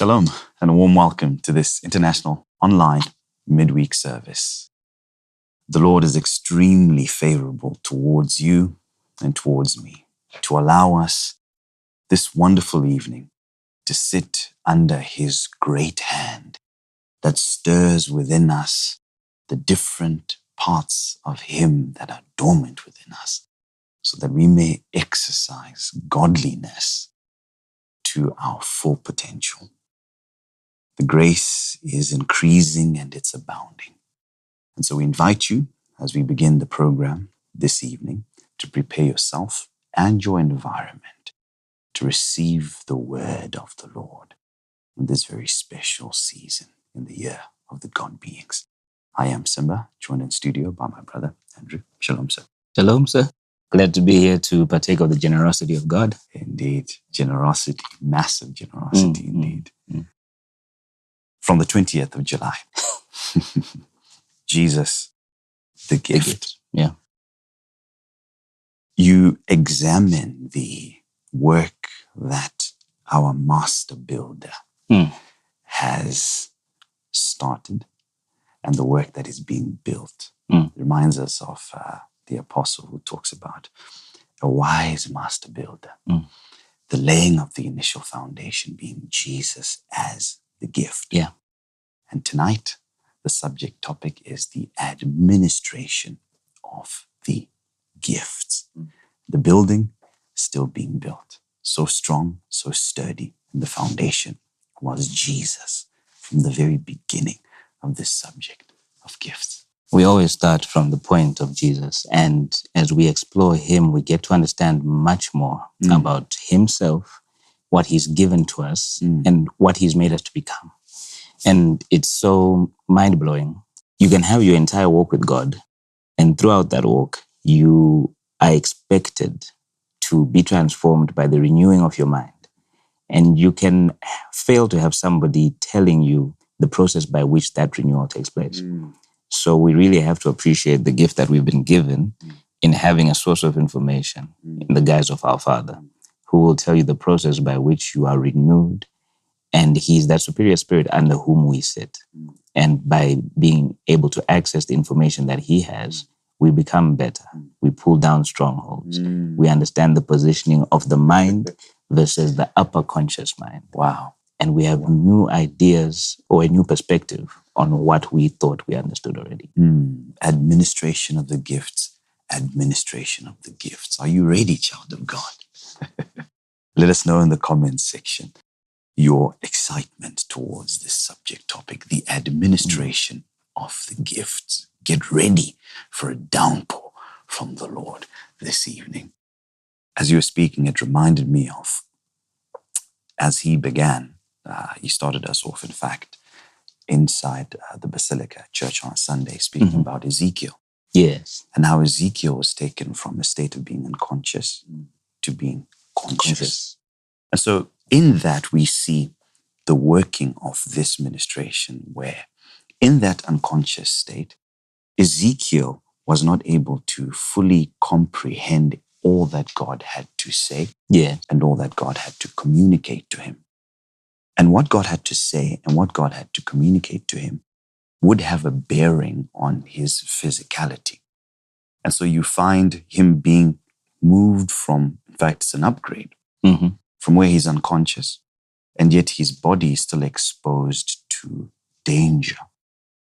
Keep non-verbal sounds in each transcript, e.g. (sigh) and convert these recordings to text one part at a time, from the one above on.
Shalom and a warm welcome to this international online midweek service. The Lord is extremely favorable towards you and towards me to allow us this wonderful evening to sit under His great hand that stirs within us the different parts of Him that are dormant within us so that we may exercise godliness to our full potential. The grace is increasing and it's abounding. And so we invite you as we begin the program this evening to prepare yourself and your environment to receive the word of the Lord in this very special season in the year of the God beings. I am Simba, joined in studio by my brother Andrew. Shalom, sir. Shalom, sir. Glad to be here to partake of the generosity of God. Indeed, generosity, massive generosity, Mm, mm, indeed. From the 20th of July, (laughs) Jesus, the The gift. gift. Yeah. You examine the work that our master builder Mm. has started and the work that is being built. Mm. It reminds us of uh, the apostle who talks about a wise master builder, Mm. the laying of the initial foundation being Jesus as the gift. Yeah. And tonight, the subject topic is the administration of the gifts. Mm. The building still being built, so strong, so sturdy, and the foundation was Jesus from the very beginning of this subject of gifts. We always start from the point of Jesus. And as we explore him, we get to understand much more Mm. about himself, what he's given to us, Mm. and what he's made us to become. And it's so mind blowing. You can have your entire walk with God, and throughout that walk, you are expected to be transformed by the renewing of your mind. And you can fail to have somebody telling you the process by which that renewal takes place. Mm. So we really have to appreciate the gift that we've been given mm. in having a source of information mm. in the guise of our Father, who will tell you the process by which you are renewed. And He's that superior spirit under whom we sit. Mm. And by being able to access the information that He has, mm. we become better. Mm. We pull down strongholds. We understand the positioning of the mind (laughs) versus the upper conscious mind Wow. and we have new ideas or a new perspective on what we thought we understood already. Mm. Administration of the gifts. Administration of the gifts. Are you ready, child of God? Let us know in the comments section your excitement towards this subject topic, the administration of the gifts. Get ready for a downpour from the Lord this evening. As you were speaking, it reminded me of as he began, uh, he started us off, in fact, inside uh, the Basilica Church on a Sunday, speaking Mhm. about Ezekiel Yes. and how Ezekiel was taken from a state of being unconscious to being conscious. Conscious. And so, in that, we see the working of this ministration, where in that unconscious state, Ezekiel was not able to fully comprehend all that God had to say Yeah. and all that God had to communicate to him. And what God had to say and what God had to communicate to him would have a bearing on his physicality. And so you find him being moved from, fact, it's an upgrade hmm from where he's unconscious, and yet his body is still exposed to danger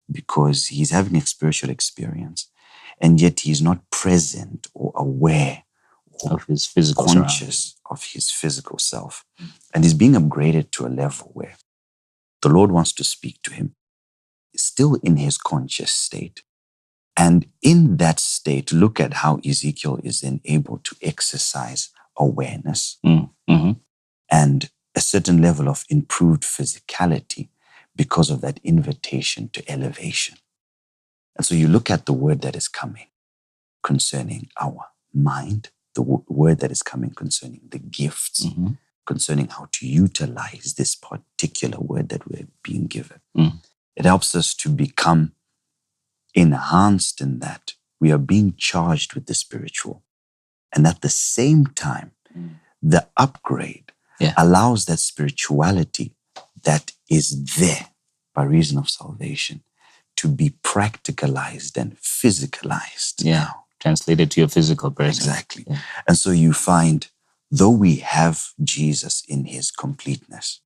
because he's having a spiritual experience, and yet he's not present or aware or Of his physical conscious of his physical self. And he's being upgraded to a level where the Lord wants to speak to him, still in his conscious state. And in that state, look at how Ezekiel is then able to exercise awareness Mm, mhm. and a certain level of improved physicality because of that invitation to elevation. And so you look at the word that is coming concerning our mind, the w- word that is coming concerning the gifts, Mhm. concerning how to utilize this particular word that we're being given. Mm. It helps us to become enhanced in that we are being charged with the spiritual. And at the same time, mm. the upgrade Yeah. allows that spirituality that is there by reason of salvation to be practicalized and physicalized Yeah. now. Translated to your physical person. Exactly. Yeah. And so you find, though we have Jesus in his completeness,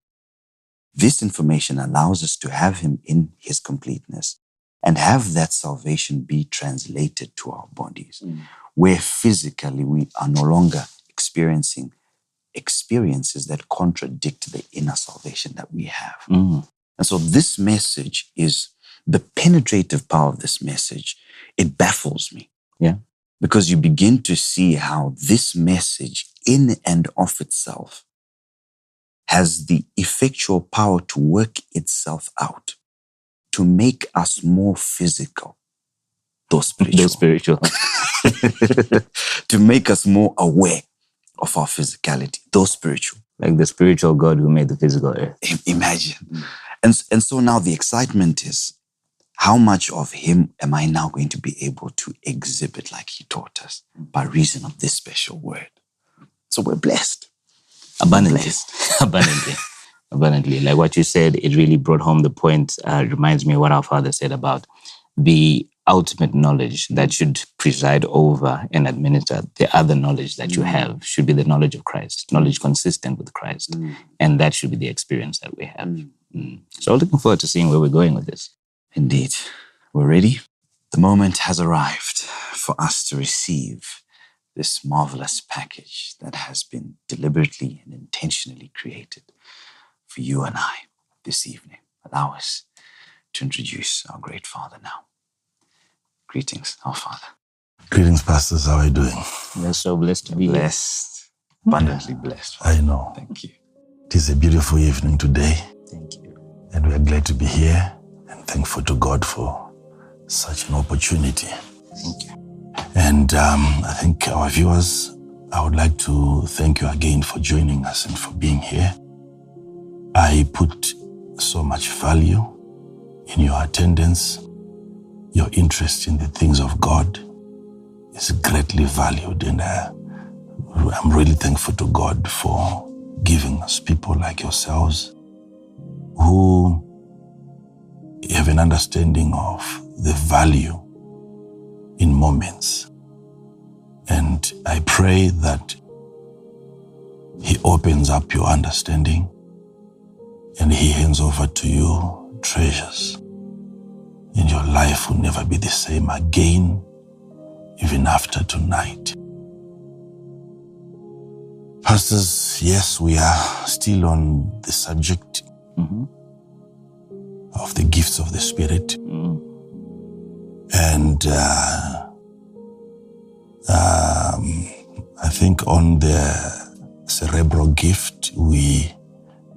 this information allows us to have him in his completeness and have that salvation be translated to our bodies, Mm. where physically we are no longer experiencing experiences that contradict the inner salvation that we have. Mm. And so this message is the penetrative power of this message. It baffles me. Yeah. Because you begin to see how this message in and of itself has the effectual power to work itself out, to make us more physical, though spiritual, Those spiritual. (laughs) to make us more aware of our physicality, though spiritual. like the spiritual God who made the physical earth. Im- Imagine. Hmm. And, and so now the excitement is how much of him am I now going to be able to exhibit like he taught us by reason of this special word? So we're blessed. Abundantly. Blessed. (laughs) Abundantly. Abundantly. Like what you said, it really brought home the point. Uh, reminds me of what our father said about the ultimate knowledge that should preside over and administer the other knowledge that you have should be the knowledge of Christ, knowledge consistent with Christ. And that should be the experience that we have. Mm. So looking forward to seeing where we're going with this. Indeed. We're ready. The moment has arrived for us to receive this marvelous package that has been deliberately and intentionally created for you and I this evening. Allow us to introduce our great Father now. Greetings, our Father. Greetings, pastors. How are you doing? We're so blessed to be here. Blessed, abundantly blessed. I know. Thank you. It is a beautiful evening today, Thank you. and we are glad to be here and thankful to God for such an opportunity. Thank you. And um, I think our viewers, I would like to thank you again for joining us and for being here. I put so much value in your attendance. Your interest in the things of God is greatly valued, and uh, I'm really thankful to God for giving us people like yourselves who have an understanding of the value in moments. And I pray that He opens up your understanding and He hands over to you treasures. And your life will never be the same again, even after tonight. Pastors, yes, we are still on the subject Mhm. of the gifts of the Spirit. Mm. And uh, um, I think on the cerebral gift, we,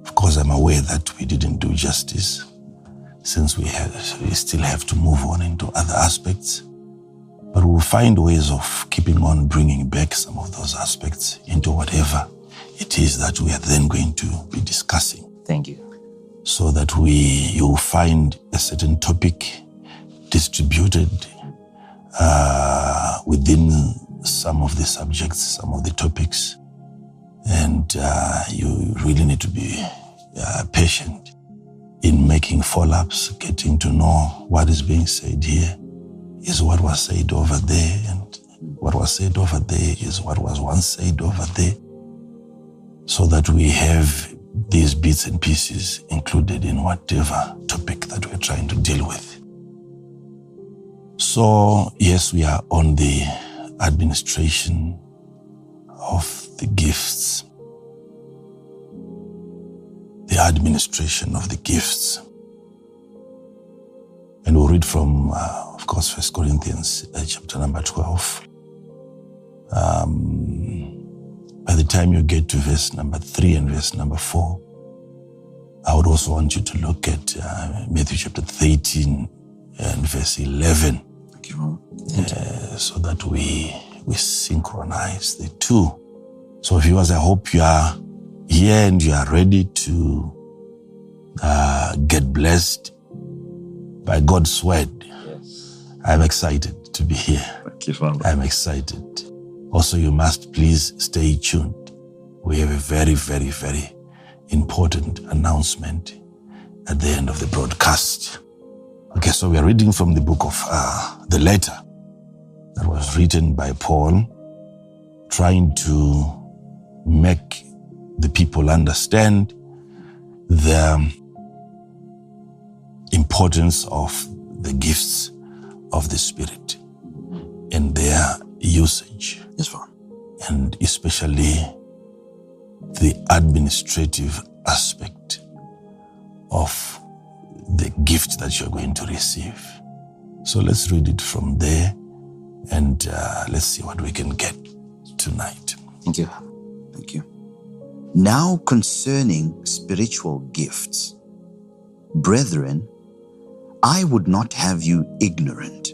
of course, I'm aware that we didn't do justice since we, have, we still have to move on into other aspects. But we'll find ways of keeping on bringing back some of those aspects into whatever it is that we are then going to be discussing Thank you. so that we you'll find a certain topic distributed uh, within some of the subjects, some of the topics, and uh, you really need to be uh, patient in making follow-ups, getting to know what is being said here is what was said over there, and what was said over there is what was once said over there, so that we have these bits and pieces included in whatever topic that we're trying to deal with. So, yes, we are on the administration of the gifts. The administration of the gifts. And we'll read from, uh, of course, First Corinthians uh, chapter number 12. Um, by the time you get to verse number 3 and verse number 4, I would also want you to look at uh, Matthew chapter 13 and verse 11 Thank you, uh, so that we, we synchronize the two. So, viewers, I hope you are here and you are ready to uh, get blessed by God's word. Yes. I'm excited to be here. Thank you, Father. I'm excited. Also, you must please stay tuned. We have a very, very, very important announcement at the end of the broadcast. Okay, so we are reading from the book of uh, the letter that was written by Paul, trying to make the people understand the importance of the gifts of the Spirit and their usage, Yes, Father. and especially the administrative aspect of the gift that you're going to receive. So let's read it from there and uh, let's see what we can get tonight. Thank you. Thank you. Now concerning spiritual gifts, brethren, I would not have you ignorant.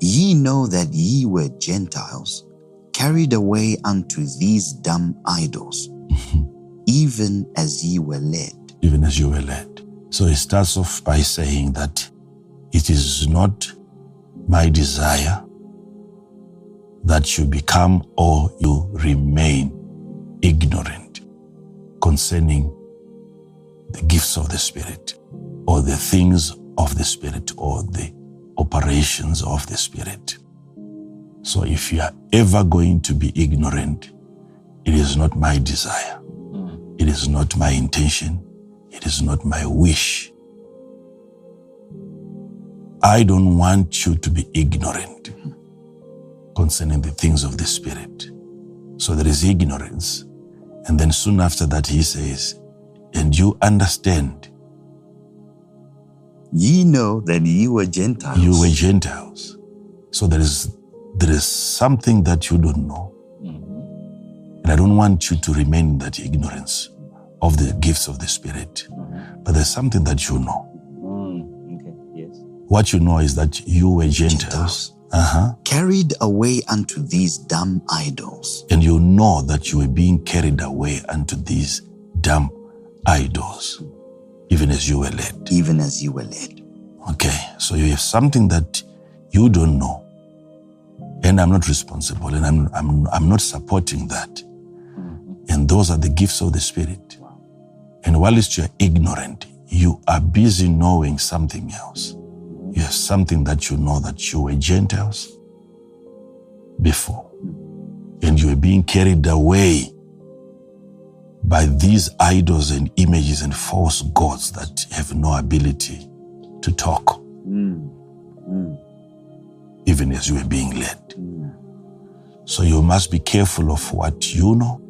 Ye know that ye were Gentiles, carried away unto these dumb idols, (laughs) even as ye were led. even as you were led. So he starts off by saying that it is not my desire that you become or you remain ignorant concerning the gifts of the Spirit or the things of the Spirit or the operations of the Spirit. So if you are ever going to be ignorant, it is not my desire. Hmm. It is not my intention. It is not my wish. I don't want you to be ignorant concerning the things of the Spirit. So there is ignorance. And then soon after that, he says, and you understand Ye know that ye were Gentiles. you were Gentiles. So there is there is something that you don't know. Mm-hmm. And I don't want you to remain in that ignorance of the gifts of the Spirit. Mm-hmm. But there's something that you know. What you know is that you were Gentiles. Gentiles. Uh-huh. carried away unto these dumb idols. And you know that you were being carried away unto these dumb idols, even as you were led. even as you were led. Okay, so you have something that you don't know. And I'm not responsible, and I'm, I'm, I'm not supporting that. And those are the gifts of the Spirit. And whilst you're ignorant, you are busy knowing something else. You have something that you know that you were Gentiles before. And you were being carried away by these idols and images and false gods that have no ability to talk, mm. Mm. even as you were being led. Mm. So you must be careful of what you know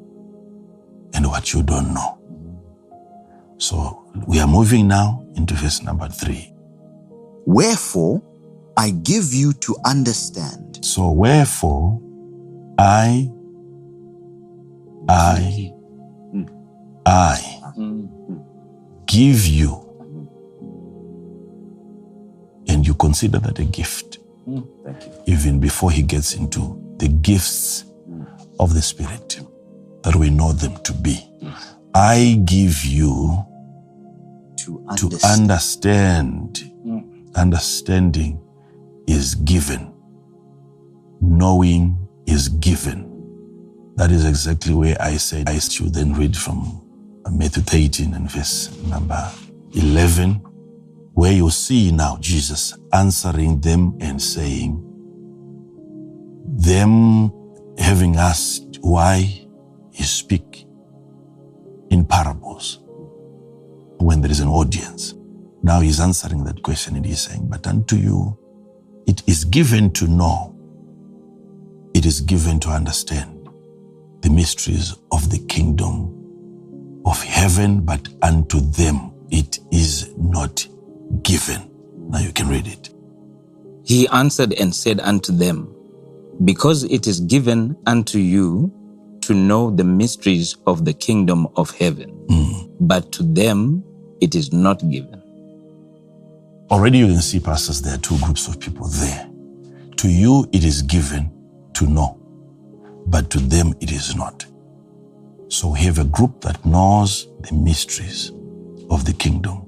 and what you don't know. So we are moving now into verse number three. Wherefore, I give you to understand So wherefore I, I, I give you, and you consider that a gift, Thank you. even before he gets into the gifts of the Spirit that we know them to be. Mm. I give you to to understand. Understand. Understanding is given. Knowing is given. That is exactly where I said I should then read from Matthew 13 and verse number 11, where you see now Jesus answering them and saying, them having asked why he speak in parables when there is an audience. Now he's answering that question and he's saying, But unto you it is given to know, it is given to understand the mysteries of the kingdom of heaven, but unto them it is not given. Now you can read it. He answered and said unto them, Because it is given unto you to know the mysteries of the kingdom of heaven, hmm. but to them it is not given. Already you can see, pastors, there are two groups of people there. To you it is given to know, but to them it is not. So we have a group that knows the mysteries of the kingdom.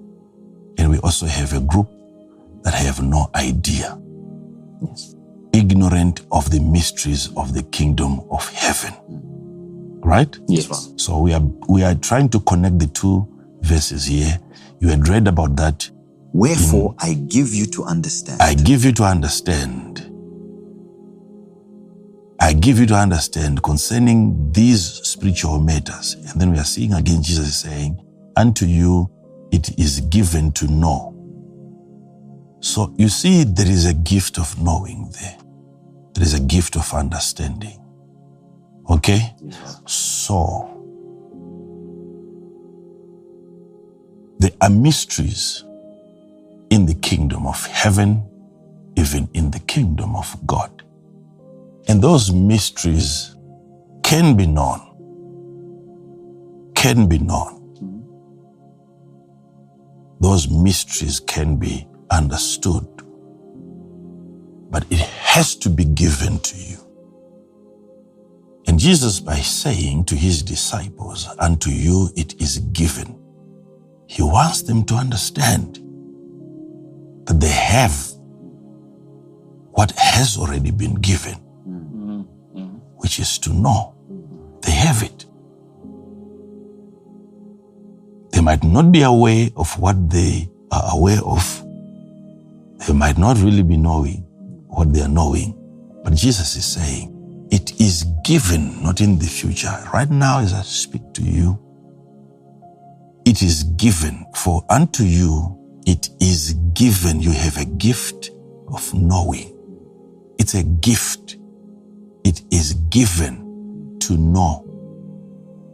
And we also have a group that have no idea, Yes. ignorant of the mysteries of the kingdom of heaven. Right? Yes. So we are we are trying to connect the two verses here You had read about that. Wherefore I give you to understand. I give you to understand. I give you to understand concerning these spiritual matters. And then we are seeing again Jesus is saying, Unto you it is given to know. So you see, there is a gift of knowing there. There is a gift of understanding. Okay? So, there are mysteries in the kingdom of heaven, even in the kingdom of God. And those mysteries can be known, can be known. Those mysteries can be understood, but it has to be given to you. And Jesus, by saying to his disciples, Unto you it is given, he wants them to understand that they have what has already been given, which is to know. They have it. They might not be aware of what they are aware of. They might not really be knowing what they are knowing. But Jesus is saying, it is given, not in the future. Right now, as I speak to you, it is given. For unto you it is given. You have a gift of knowing. It's a gift. It is given to know.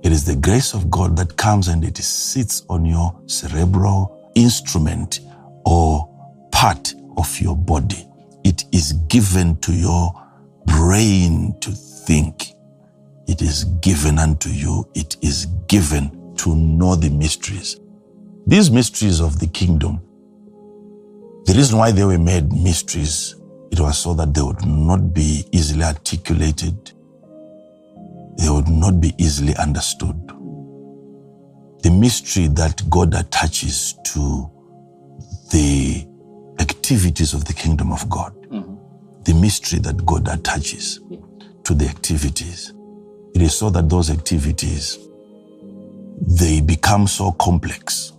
It is the grace of God that comes and it sits on your cerebral instrument or part of your body. It is given to your brain to think. It is given unto you. It is given to know the mysteries. These mysteries of the kingdom, the reason why they were made mysteries, it was so that they would not be easily articulated. They would not be easily understood. The mystery that God attaches to the activities of the kingdom of God, mm-hmm. the mystery that God attaches to the activities, it is so that those activities they become so complex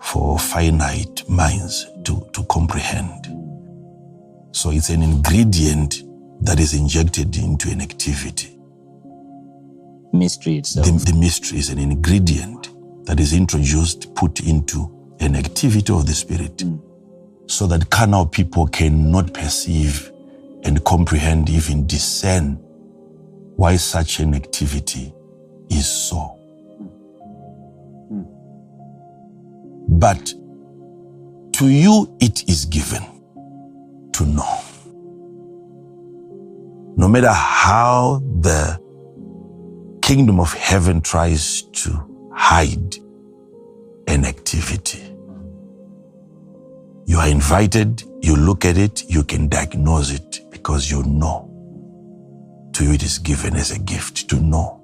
for finite minds to, to comprehend. So it's an ingredient that is injected into an activity. Mystery itself. The, the mystery is an ingredient that is introduced, put into an activity of the Spirit, mm. so that carnal people cannot perceive and comprehend, even discern why such an activity is so. But to you it is given to know. No matter how the kingdom of heaven tries to hide an activity, you are invited, you look at it, you can diagnose it because you know. To you it is given as a gift to know.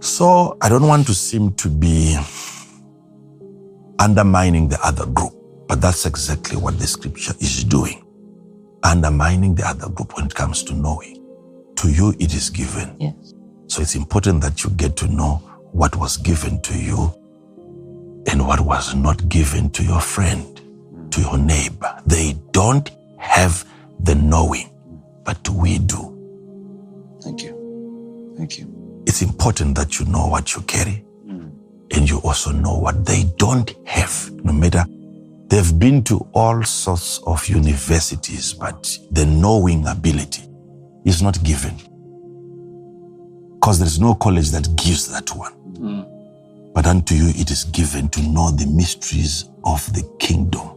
So I don't want to seem to be undermining the other group. But that's exactly what the scripture is doing. Undermining the other group when it comes to knowing. To you, it is given. Yes. So it's important that you get to know what was given to you and what was not given to your friend, to your neighbor. They don't have the knowing, but we do. Thank you. Thank you. It's important that you know what you carry and you also know what they don't have, no matter they've been to all sorts of universities, but the knowing ability is not given. Because there is no college that gives that one. Hmm. But unto you it is given to know the mysteries of the kingdom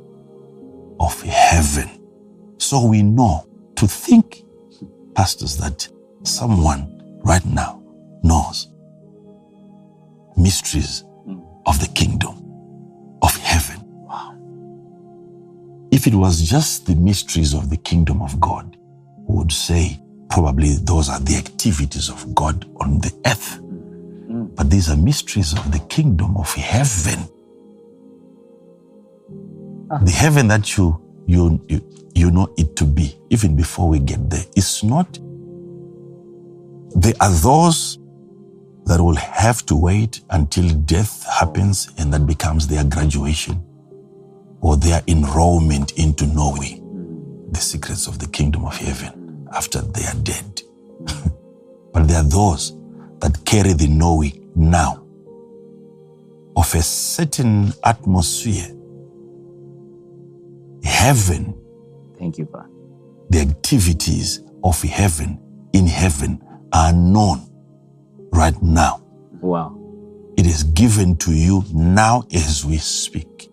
of heaven. So we know to think, pastors, that someone right now knows mysteries of the kingdom of heaven. If it was just the mysteries of the kingdom of God, we would say probably those are the activities of God on the earth. But these are mysteries of the kingdom of heaven. The heaven that you, you, you, you know it to be, even before we get there, is not. There are those that will have to wait until death happens and that becomes their graduation or their enrollment into knowing the secrets of the kingdom of heaven after they are dead. (laughs) but there are those that carry the knowing now of a certain atmosphere. Heaven, Thank you, Father. the activities of heaven in heaven are known right now. Wow. It is given to you now as we speak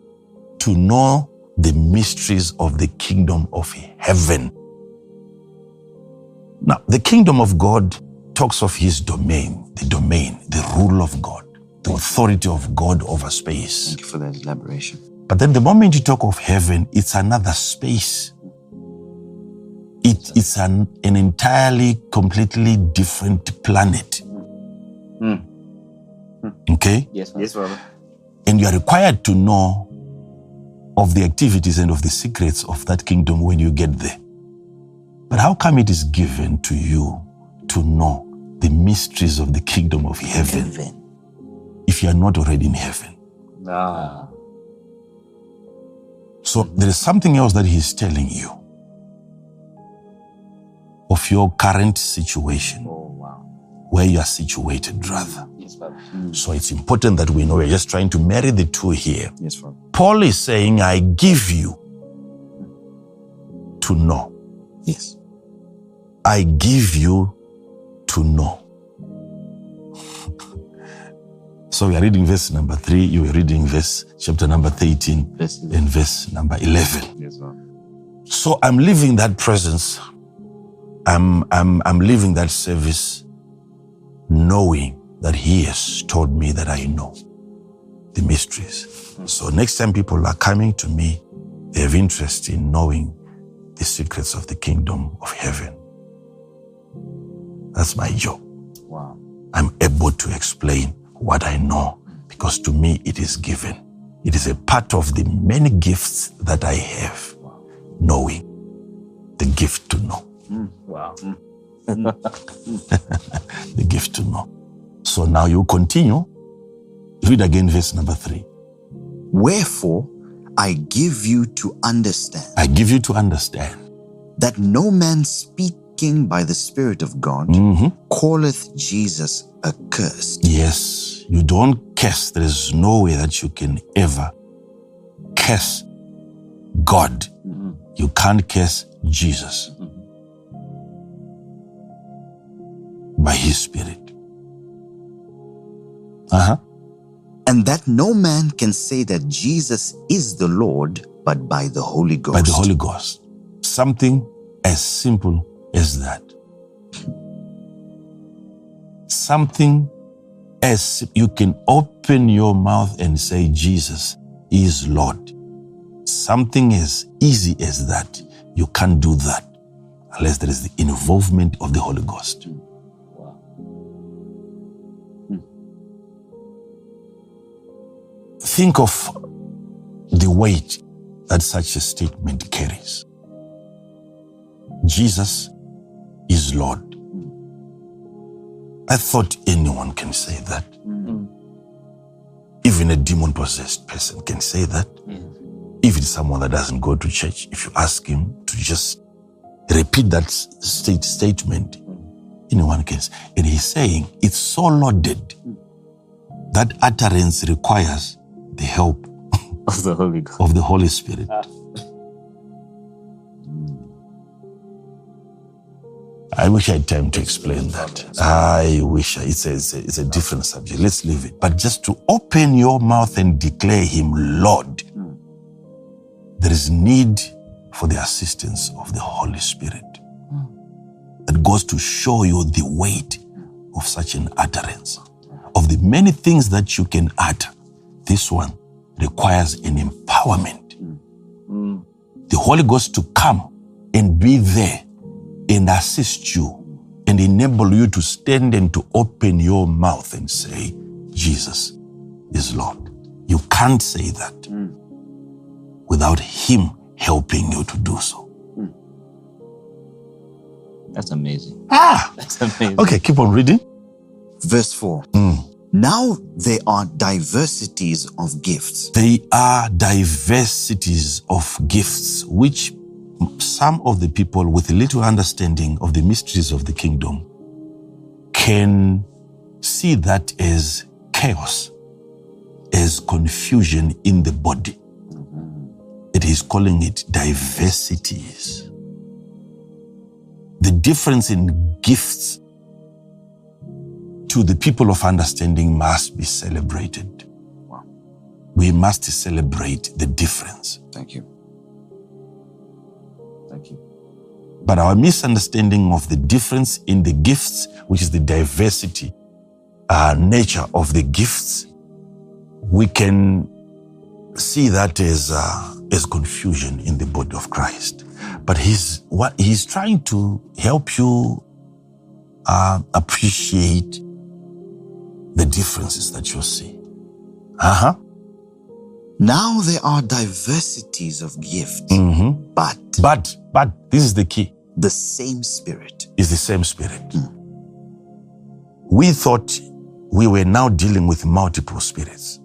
to know the mysteries of the kingdom of heaven. Now, the kingdom of God talks of his domain, the domain, the rule of God, the authority of God over space. Thank you for that elaboration. But then the moment you talk of heaven, it's another space. It, it's an, an entirely, completely different planet. Okay? Yes, yes, Father. And you are required to know of the activities and of the secrets of that kingdom when you get there. But how come it is given to you to know the mysteries of the kingdom of heaven if you are not already in heaven? Ah. So there is something else that he's telling you of your current situation, Oh, wow. Where you are situated, rather. Yes, Father. Mm. So it's important that we know we're just trying to marry the two here. Yes, Father. Paul is saying, I give you to know. Yes. I give you to know. (laughs) so we are reading verse number three, you are reading verse chapter number 13 Verse and verse number 11. Yes, Father. So I'm leaving that presence. I'm, I'm, I'm leaving that service knowing that He has told me that I know the mysteries. So next time people are coming to me, they have interest in knowing the secrets of the kingdom of heaven. That's my job. Wow. I'm able to explain what I know because to me it is given. It is a part of the many gifts that I have, knowing the gift to know, mm, Wow. Mm. Mm. (laughs) the gift to know. So now you continue. Read again verse number three. Wherefore, I give you to understand I give you to understand. that no man speaking by the Spirit of God Mhm. calleth Jesus accursed. Yes, you don't curse. There is no way that you can ever curse God. Mm-hmm. You can't curse Jesus mm-hmm. By His Spirit. Uh huh. And that no man can say that Jesus is the Lord but by the Holy Ghost. By the Holy Ghost. Something as simple as that. Something as you can open your mouth and say, Jesus is Lord. Something as easy as that. You can't do that unless there is the involvement of the Holy Ghost. Think of the weight that such a statement carries. Jesus is Lord. I thought anyone can say that. Even a demon possessed person can say that. Even someone that doesn't go to church, if you ask him to just repeat that state statement, anyone can. say. And he's saying it's so loaded that utterance requires the help Of the Holy Ghost. of the Holy Spirit. Ah. I wish I had time to explain that. I wish I, it's, a, it's, a, it's a different subject. Let's leave it. But just to open your mouth and declare Him Lord, hmm. there is need for the assistance of the Holy Spirit. Hmm. That goes to show you the weight hmm. of such an utterance. Of the many things that you can utter, this one requires an empowerment. Mm. Mm. The Holy Ghost to come and be there and assist you and enable you to stand and to open your mouth and say, Jesus is Lord. You can't say that mm. without Him helping you to do so. That's amazing. Ah! That's amazing. Okay, keep on reading. Verse 4. Now there are diversities of gifts, They are diversities of gifts, which some of the people with little understanding of the mysteries of the kingdom can see that as chaos, as confusion in the body. It is calling it diversities. The difference in gifts to the people of understanding must be celebrated. We must celebrate the difference. Thank you. Thank you. But our misunderstanding of the difference in the gifts, which is the diversity uh, nature of the gifts, we can see that as, uh, as confusion in the body of Christ. But he's, what, he's trying to help you uh, appreciate the differences that you see. Uh huh. Now there are diversities of gifts, Mm-hmm. but But, but this is the key. the same Spirit. is the same spirit. We thought we were now dealing with multiple spirits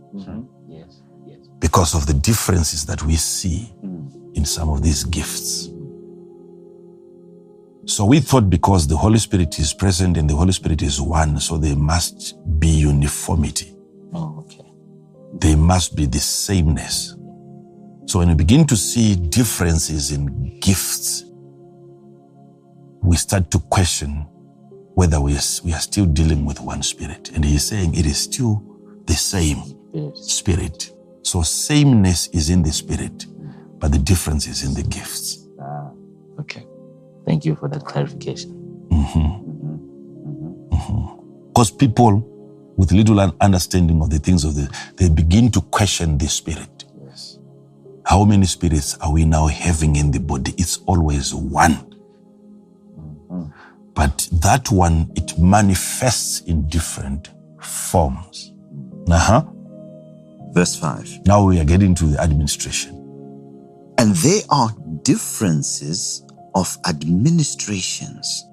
Yes, yes. because of the differences that we see in some of these gifts. So we thought because the Holy Spirit is present and the Holy Spirit is one, so there must be uniformity. Oh, okay. There must be the sameness. So when we begin to see differences in gifts, we start to question whether we are, we are still dealing with one spirit. And he's saying it is still the same Yes. spirit. So sameness is in the spirit, but the difference is in the gifts. Ah, Okay. Thank you for that clarification. Mm-hmm. Mm-hmm. Mm-hmm. Because people with little understanding of the things of the, they begin to question the spirit. Yes. How many spirits are we now having in the body? It's always one. But that one, it manifests in different forms. Uh-huh. Verse 5. Now we are getting to the administration. And there are differences of administrations,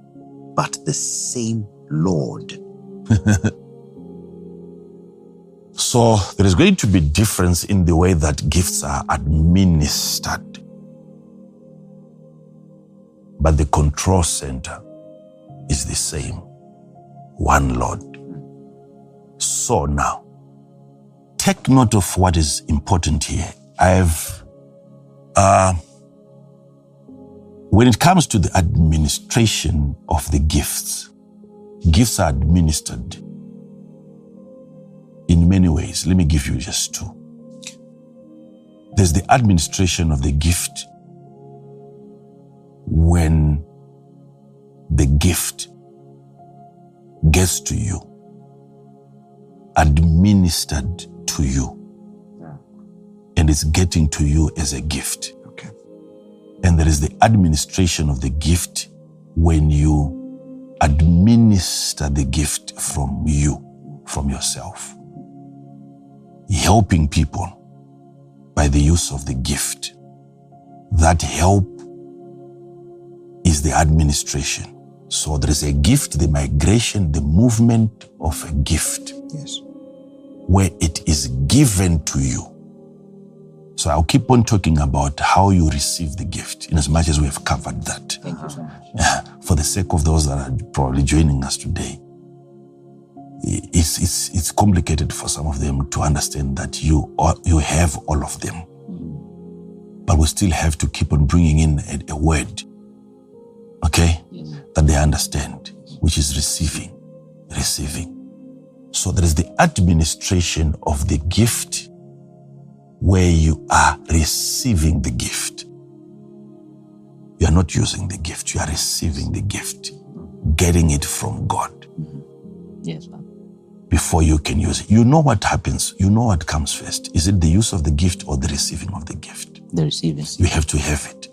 but the same Lord. (laughs) So there is going to be difference in the way that gifts are administered. But the control center is the same. One Lord. So now, take note of what is important here. I've, uh, when it comes to the administration of the gifts, gifts are administered in many ways. Let me give you just two. There's the administration of the gift when the gift gets to you, administered to you, and it's getting to you as a gift. And there is the administration of the gift when you administer the gift from you, from yourself. Helping people by the use of the gift. That help is the administration. So there is a gift, the migration, the movement of a gift Yes. where it is given to you. So I'll keep on talking about how you receive the gift, in as much as we have covered that. Thank you so much. Yeah, for the sake of those that are probably joining us today, it's, it's, it's complicated for some of them to understand that you, are, you have all of them. Mm. But we still have to keep on bringing in a, a word, okay, Yes. that they understand, which is receiving, receiving. So there is the administration of the gift where you are receiving the gift. You are not using the gift, you are receiving the gift, getting it from God mm-hmm. Yes, Father. before you can use it. You know what happens, you know what comes first. Is it the use of the gift or the receiving of the gift? The receiving. You have to have it.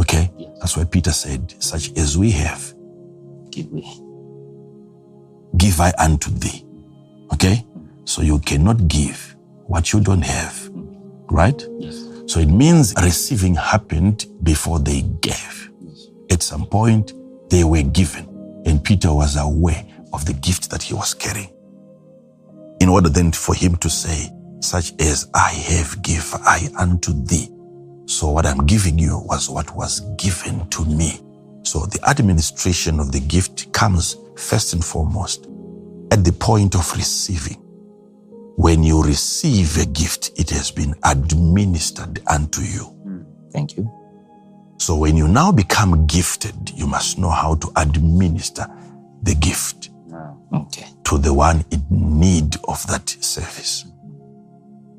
Okay? Yes. That's why Peter said, such as we have, Give way. give I unto thee. Okay? So you cannot give what you don't have. Right? Yes. So it means receiving happened before they gave. At some point, they were given. And Peter was aware of the gift that he was carrying. In order then for him to say, such as I have give I unto thee. So what I'm giving you was what was given to me. So the administration of the gift comes first and foremost at the point of receiving. When you receive a gift, it has been administered unto you. Hmm. Thank you. So when you now become gifted, you must know how to administer the gift ah, Okay. to the one in need of that service.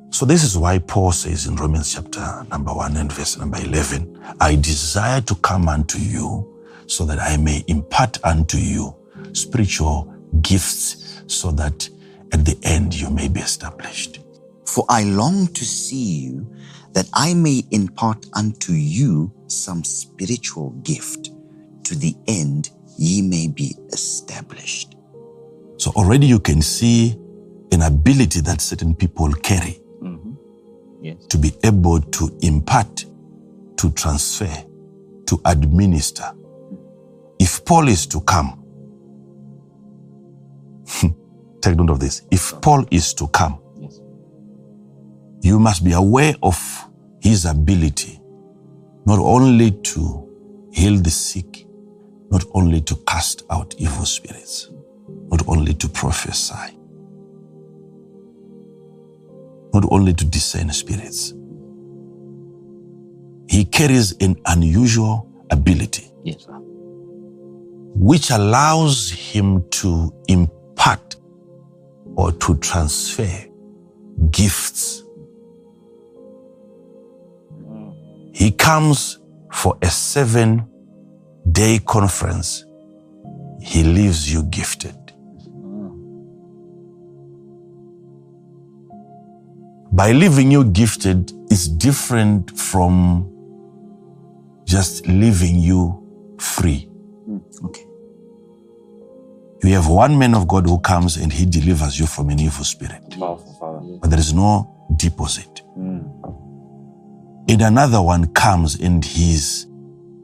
So this is why Paul says in Romans chapter number 1 and verse number 11, I desire to come unto you so that I may impart unto you spiritual gifts so that at the end you may be established. For I long to see you, that I may impart unto you some spiritual gift, to the end ye may be established. So already you can see an ability that certain people carry mm-hmm. Yes. to be able to impart, to transfer, to administer. Mm. If Paul is to come, (laughs) hmm, take note of this. If Paul is to come, Yes. you must be aware of his ability not only to heal the sick, not only to cast out evil spirits, not only to prophesy, not only to discern spirits. He carries an unusual ability Yes, sir. which allows him to impart or to transfer gifts. He comes for a seven day conference. He leaves you gifted. By leaving you gifted is different from just leaving you free. You have one man of God who comes and he delivers you from an evil spirit, but there is no deposit. And another one comes and he's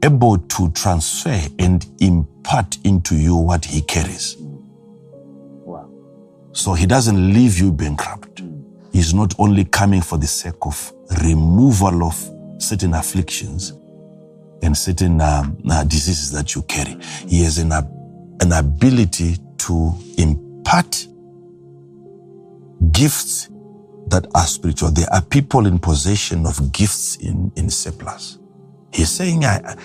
able to transfer and impart into you what he carries. Wow. So he doesn't leave you bankrupt. He's not only coming for the sake of removal of certain afflictions and certain um, uh, diseases that you carry. He has an, ab- an ability to impart gifts that are spiritual. There are people in possession of gifts in, in surplus. He's saying, I,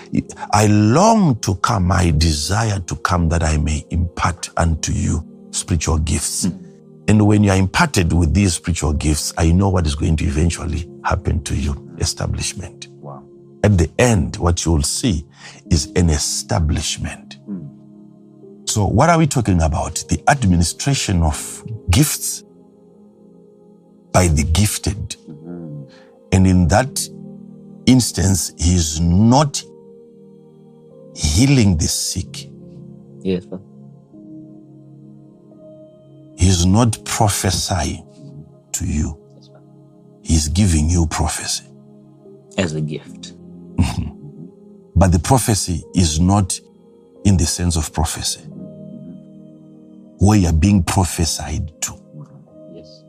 I long to come, I desire to come that I may impart unto you spiritual gifts. Hmm. And when you are imparted with these spiritual gifts, I know what is going to eventually happen to you establishment. Wow. At the end, what you will see is an establishment. Hmm. So, what are we talking about? The administration of gifts by the gifted. Mm-hmm. And in that instance, he is not healing the sick, Yes, sir. he is not prophesying to you, Yes, he is giving you prophecy. As a gift. (laughs) But the prophecy is not in the sense of prophecy, where you are being prophesied to. Yes.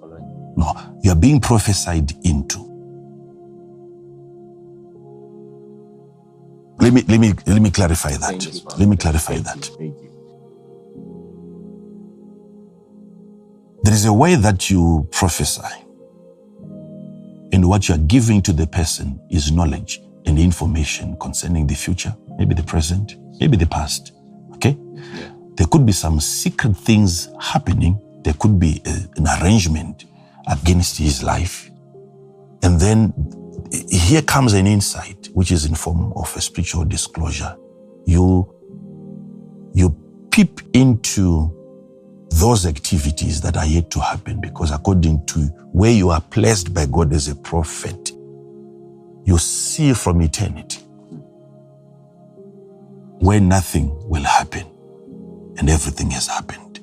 Following. No, you are being prophesied into. Let me let me let me clarify that. You, Let me clarify Thank that. you. Thank you. There is a way that you prophesy. And what you are giving to the person is knowledge and information concerning the future, maybe the present, maybe the past. Okay? There could be some secret things happening. There could be a- an arrangement against his life. And then here comes an insight, which is in form of a spiritual disclosure. You, you peep into those activities that are yet to happen because according to where you are placed by God as a prophet, you see from eternity where nothing will happen and everything has happened.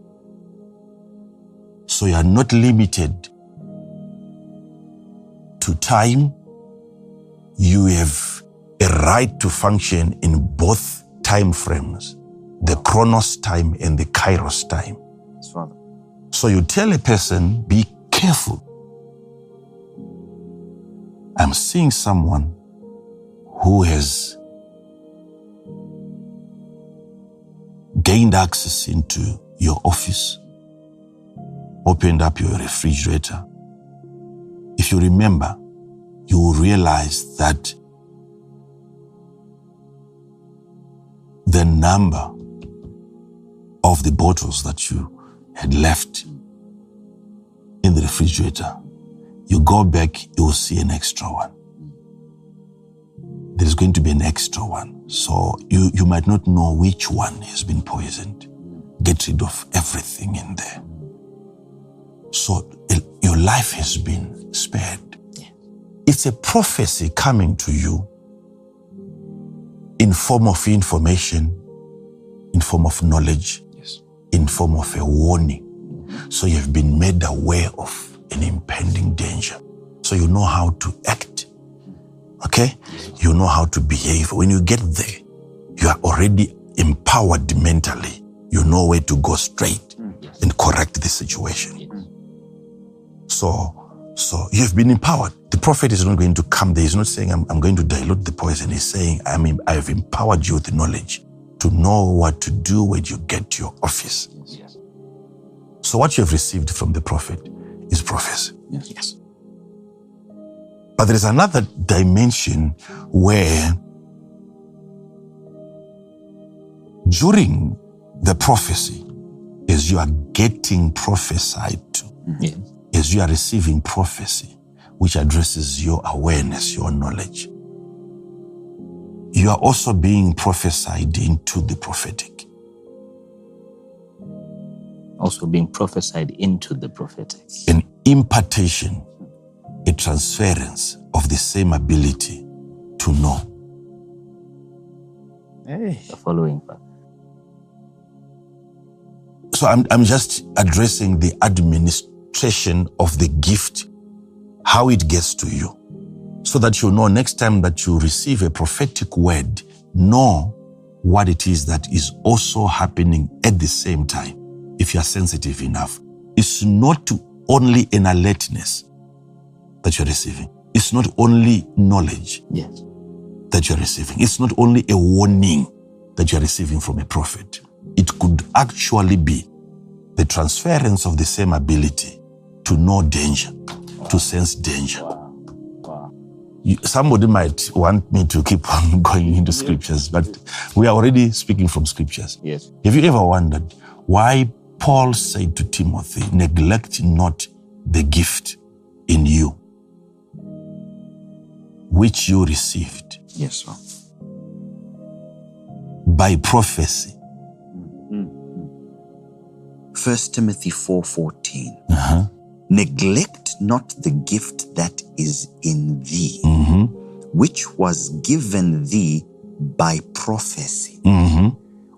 So you are not limited to time. You have a right to function in both time frames the chronos time and the kairos time. Yes, Father. So you tell a person, be careful. I'm seeing someone who has gained access into your office, opened up your refrigerator. If you remember, you will realize that the number of the bottles that you had left in the refrigerator, you go back, you will see an extra one. There is going to be an extra one. So you, you might not know which one has been poisoned. Get rid of everything in there. So your life has been spared. It's a prophecy coming to you in form of information, in form of knowledge, Yes. in form of a warning. So you've been made aware of an impending danger. So you know how to act. Okay? You know how to behave. When you get there, you are already empowered mentally. You know where to go straight mm. and correct the situation. So, so you've been empowered. The prophet is not going to come there. He's not saying, I'm, I'm going to dilute the poison. He's saying, I mean, I've empowered you with knowledge to know what to do when you get to your office. Yes. So what you have received from the prophet is prophecy. Yes. Yes. But there is another dimension where during the prophecy, as you are getting prophesied to, Yes. as you are receiving prophecy, which addresses your awareness, your knowledge, you are also being prophesied into the prophetic. Also being prophesied into the prophetic. An impartation, a transference of the same ability to know. Hey. The following. So I'm, I'm just addressing the administration of the gift, how it gets to you, so that you know next time that you receive a prophetic word, know what it is that is also happening at the same time, if you are sensitive enough. It's not only an alertness that you're receiving. It's not only knowledge Yes. that you're receiving. It's not only a warning that you're receiving from a prophet. It could actually be the transference of the same ability to know danger, to sense danger. Wow. You- somebody might want me to keep on (laughs) going into scriptures, but we are already speaking from scriptures. Yes. Have you ever wondered why Paul said to Timothy, neglect not the gift in you, which you received Yes, sir. by prophecy? First Timothy 4:14. Uh-huh. Neglect not the gift that is in thee, hmm which was given thee by prophecy, hmm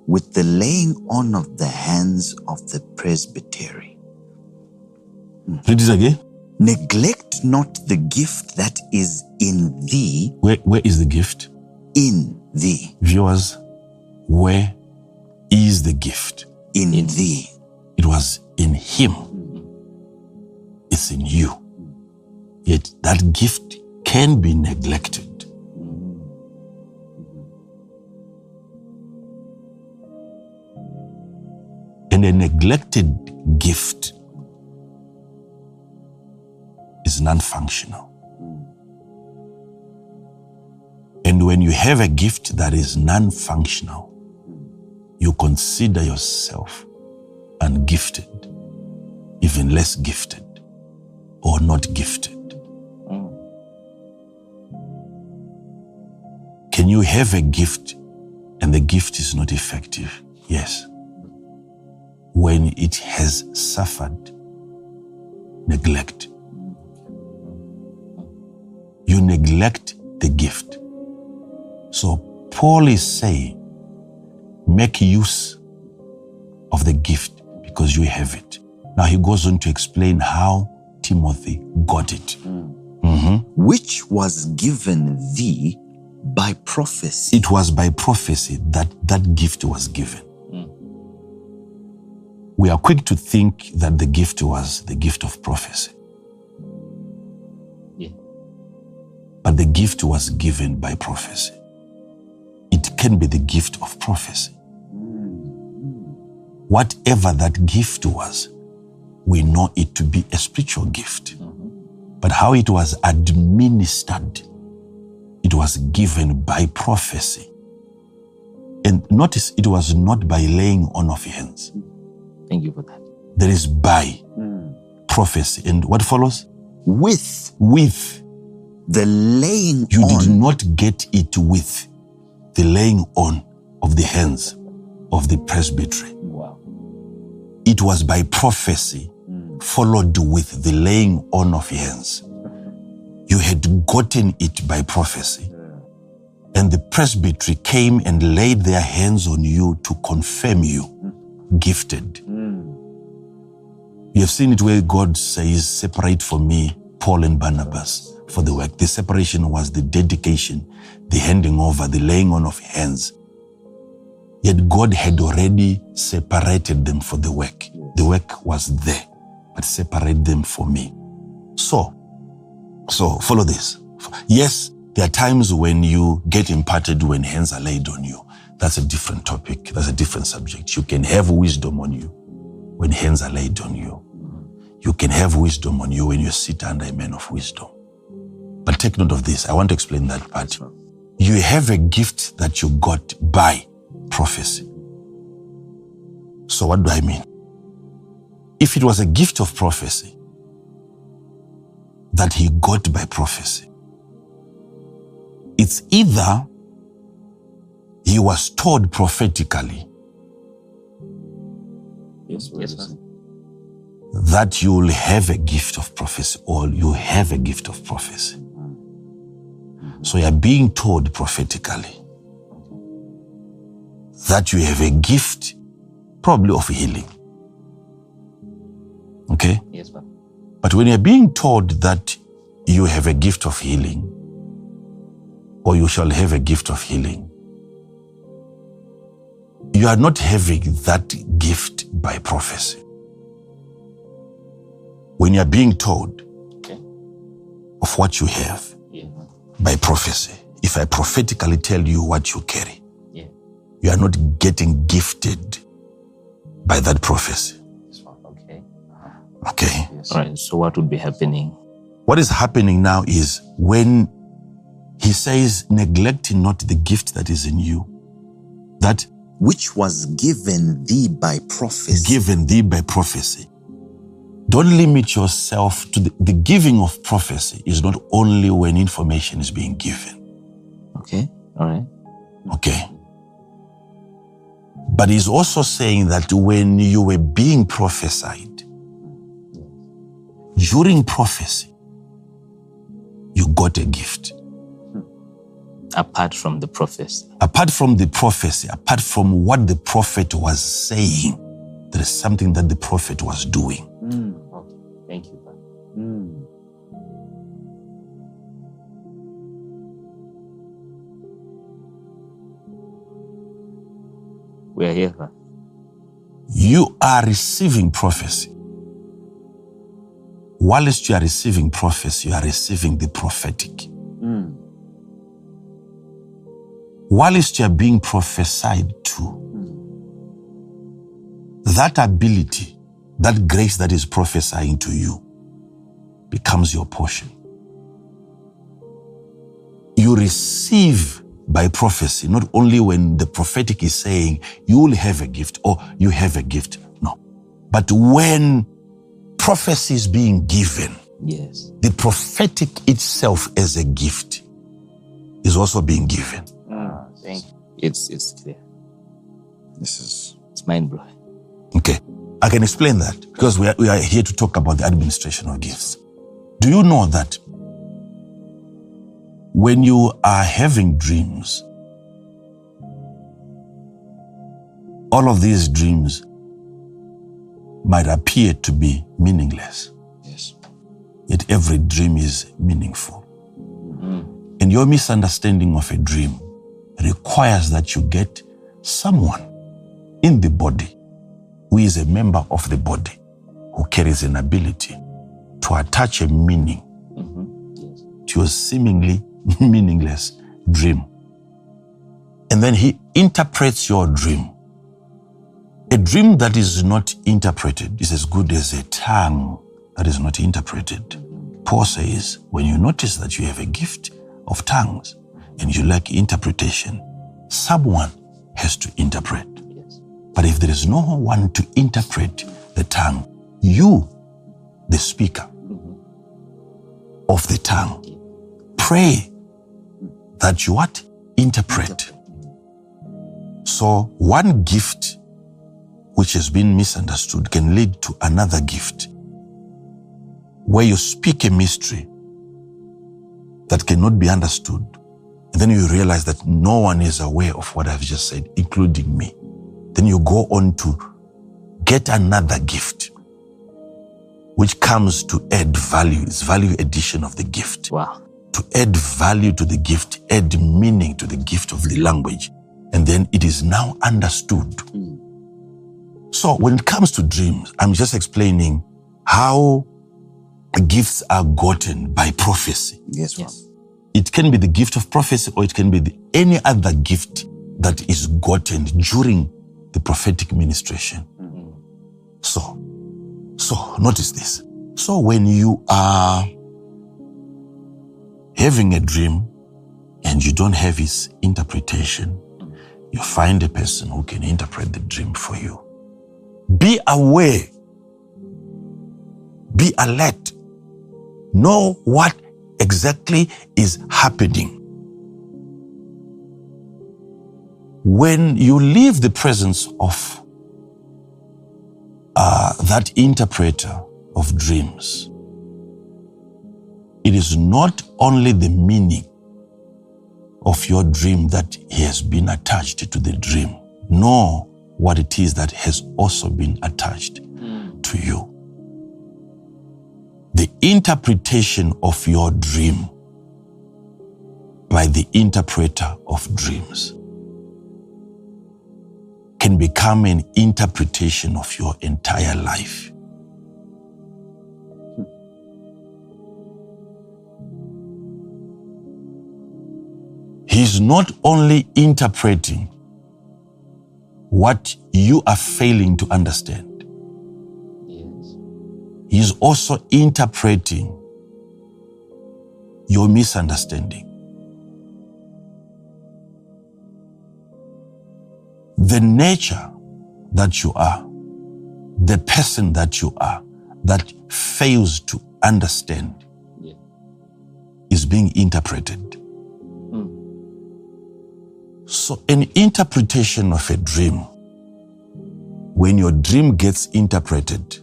with the laying on of the hands of the presbytery. Read it again. Neglect not the gift that is in thee, Where, where is the gift? in thee, Viewers, where is the gift? in thee. It was in him. It's in you. Yet that gift can be neglected. And a neglected gift non functional. And when you have a gift that is non functional, you consider yourself ungifted, even less gifted, or not gifted. Can you have a gift and the gift is not effective? Yes. When it has suffered neglect, neglect the gift. So Paul is saying, make use of the gift because you have it. Now he goes on to explain how Timothy got it. Mhm. which was given thee by prophecy. It was by prophecy that that gift was given. We are quick to think that the gift was the gift of prophecy. But the gift was given by prophecy. It can be the gift of prophecy. Whatever that gift was, we know it to be a spiritual gift. But how it was administered, it was given by prophecy. And notice it was not by laying on of hands. Thank you for that. There is by prophecy. And what follows? With With. The laying You on. did not get it with the laying on of the hands of the presbytery. Wow. It was by prophecy mm. followed with the laying on of hands. You had gotten it by prophecy. And the presbytery came and laid their hands on you to confirm you mm. gifted. Mm. You have seen it where God says, Separate for me Paul and Barnabas for the work. The separation was the dedication, the handing over, the laying on of hands. Yet God had already separated them for the work. The work was there, but separate them for me. So, so follow this. Yes, there are times when you get imparted when hands are laid on you. That's a different topic. That's a different subject. You can have wisdom on you when hands are laid on you. You can have wisdom on you when you sit under a man of wisdom. But take note of this. I want to explain that part. You have a gift that you got by prophecy. So, what do I mean? If it was a gift of prophecy that he got by prophecy, it's either he was told prophetically Yes, yes, sir. that you'll have a gift of prophecy or you have a gift of prophecy. So you're being told prophetically that you have a gift, probably of healing. Okay? Yes, sir. But when you're being told that you have a gift of healing, or you shall have a gift of healing, you are not having that gift by prophecy. When you're being told Okay. of what you have. By prophecy, if I prophetically tell you what you carry, Yeah. you are not getting gifted by that prophecy. Okay. Okay? All right. So what would be happening? What is happening now is when he says, neglecting not the gift that is in you, that which was given thee by prophecy. given thee by prophecy. Don't limit yourself to the, the giving of prophecy is not only when information is being given. Okay. All right. Okay. But he's also saying that when you were being prophesied, during prophecy, you got a gift. Apart from the prophecy. Apart from the prophecy, apart from what the prophet was saying, there is something that the prophet was doing. Okay. Sir. We are here. sir. You are receiving prophecy. Whilst you are receiving prophecy, you are receiving the prophetic. Mm. Whilst you are being prophesied to, mm. that ability, that grace that is prophesying to you becomes your portion. You receive by prophecy, not only when the prophetic is saying you will have a gift or you have a gift, no. But when prophecy is being given, Yes. the prophetic itself as a gift is also being given. Ah, thank you. It's it's clear. This is It's mind blowing. Okay. I can explain that because we are, we are here to talk about the administration of gifts. Do you know that when you are having dreams, all of these dreams might appear to be meaningless, yes. yet every dream is meaningful. Mm-hmm. And your misunderstanding of a dream requires that you get someone in the body who is a member of the body, who carries an ability to attach a meaning Yes. to your seemingly (laughs) meaningless dream. And then he interprets your dream. A dream that is not interpreted is as good as a tongue that is not interpreted. Paul says, when you notice that you have a gift of tongues and you lack interpretation, someone has to interpret. Yes. But if there is no one to interpret the tongue, you, the speaker of the tongue, pray that you what? Interpret. So one gift which has been misunderstood can lead to another gift where you speak a mystery that cannot be understood. And then you realize that no one is aware of what I've just said, including me. Then you go on to get another gift, which comes to add value. It's value addition of the gift. Wow. To add value to the gift, add meaning to the gift of the language. And then it is now understood. So when it comes to dreams, I'm just explaining how gifts are gotten by prophecy. Yes, Yes. It can be the gift of prophecy or it can be the, any other gift that is gotten during the prophetic ministration. Mm-hmm. So, so notice this. So when you are having a dream and you don't have its interpretation, you find a person who can interpret the dream for you. Be aware. Be alert. Know what exactly is happening. When you leave the presence of uh, that interpreter of dreams, it is not only the meaning of your dream that has been attached to the dream, nor what it is that has also been attached to you. The interpretation of your dream by the interpreter of dreams can become an interpretation of your entire life. He's not only interpreting what you are failing to understand, Yes. He's also interpreting your misunderstanding. The nature that you are, the person that you are, that fails to understand Yeah. is being interpreted. Hmm. So, an interpretation of a dream, when your dream gets interpreted,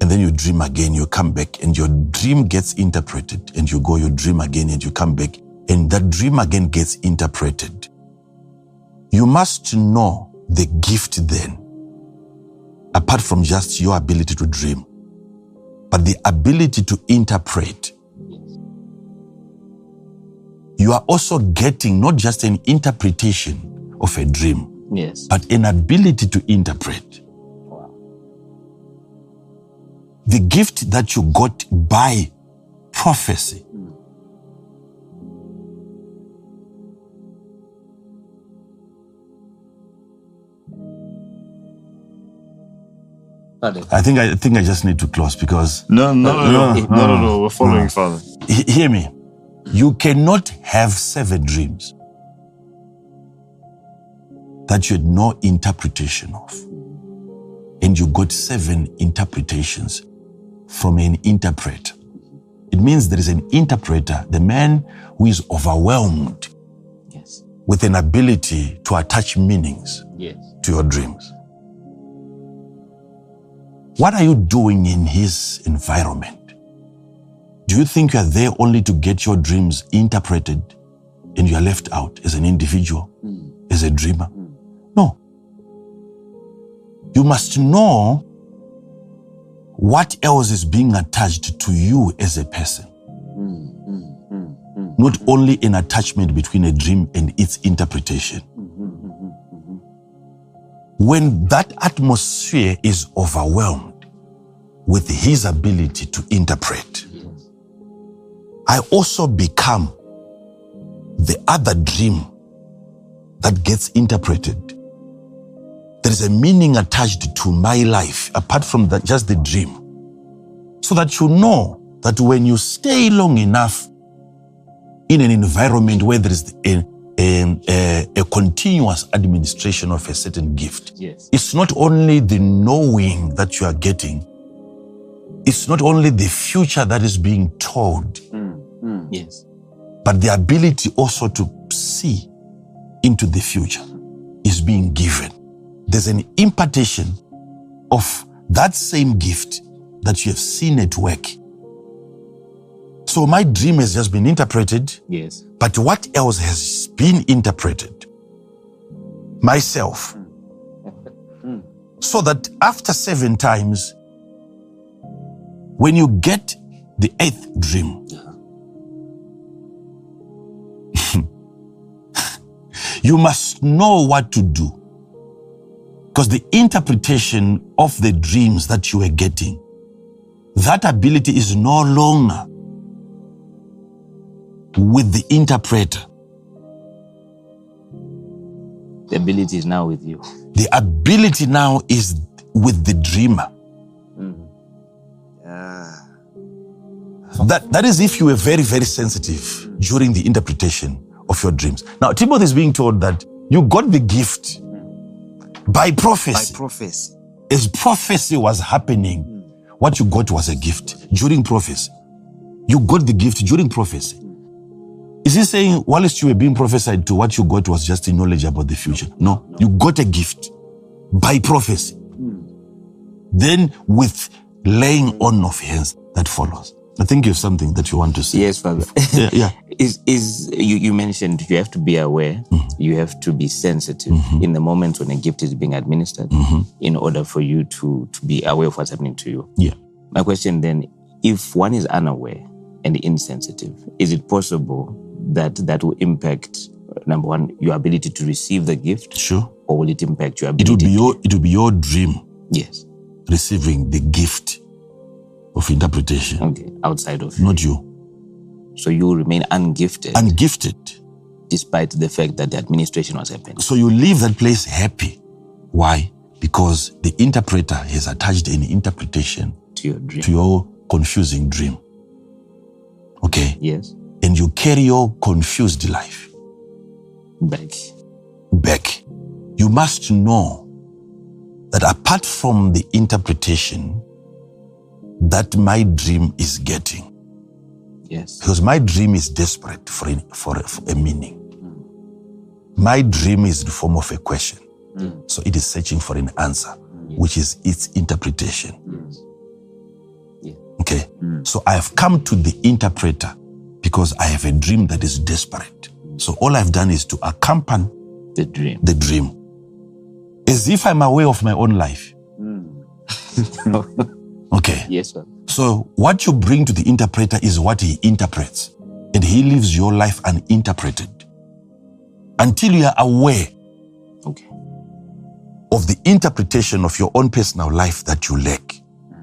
and then you dream again, you come back, and your dream gets interpreted, and you go, you dream again, and you come back, and that dream again gets interpreted. You must know the gift then, apart from just your ability to dream, but the ability to interpret. You are also getting not just an interpretation of a dream, Yes. but an ability to interpret. The gift that you got by prophecy. Father. I think I think I just need to close because No, no, no, no, No, no, no, no. no. We're following, Father. he- hear me. You cannot have seven dreams that you had no interpretation of. And you got seven interpretations from an interpreter. It means there is an interpreter, the man who is overwhelmed Yes. with an ability to attach meanings Yes. to your dreams. What are you doing in his environment? Do you think you are there only to get your dreams interpreted and you are left out as an individual, hmm. as a dreamer? Hmm. No. You must know what else is being attached to you as a person. Hmm. Not only an attachment between a dream and its interpretation. When that atmosphere is overwhelmed with his ability to interpret, I also become the other dream that gets interpreted. There is a meaning attached to my life apart from that, just the dream. So that you know that when you stay long enough in an environment where there is a, a, a, a continuous administration of a certain gift, Yes. it's not only the knowing that you are getting, it's not only the future that is being told, mm, mm. Yes. but the ability also to see into the future is being given. There's an impartation of that same gift that you have seen at work. So my dream has just been interpreted, Yes. but what else has been interpreted? Myself. (laughs) So that after seven times, when you get the eighth dream, (laughs) you must know what to do. Because the interpretation of the dreams that you were getting, that ability is no longer with the interpreter. The ability is now with you. The ability now is with the dreamer. Mm-hmm. Ah. That, that is if you were very, very sensitive during the interpretation of your dreams. Now, Timothy is being told that you got the gift by prophecy. By prophecy. As prophecy was happening, mm. what you got was a gift during prophecy. You got the gift during prophecy. Is he saying, whilst you were being prophesied to, what you got was just the knowledge about the future? No, you got a gift by prophecy. Hmm. Then, with laying on of hands, that follows. I think you have something that you want to say. Yes, Father. Yeah, yeah. (laughs) is is you, you mentioned you have to be aware, mm-hmm. you have to be sensitive mm-hmm. in the moment when a gift is being administered mm-hmm. in order for you to to be aware of what's happening to you. Yeah. My question then, if one is unaware and insensitive, is it possible that that will impact uh, number one your ability to receive the gift, Sure. or will it impact your ability It will be your it will be your dream yes. receiving the gift of interpretation, Okay. Outside of not you. So you remain ungifted Ungifted. despite the fact that the administration was happening. So you leave that place happy. Why? Because the interpreter has attached an interpretation To your dream. to your confusing dream. Okay? yes. And you carry your confused life Back. back. You must know that apart from the interpretation that my dream is getting, Yes. because my dream is desperate for a, for a, for a meaning. Mm. My dream is in the form of a question. Mm. So it is searching for an answer, mm. which is its interpretation. Yeah. Okay. So I have come to the interpreter because I have a dream that is desperate. So all I've done is to accompany The dream. the dream as if I'm aware of my own life. Hmm. (laughs) Okay. Yes, sir. So what you bring to the interpreter is what he interprets, and he leaves your life uninterpreted until you are aware Okay. of the interpretation of your own personal life that you lack. Hmm.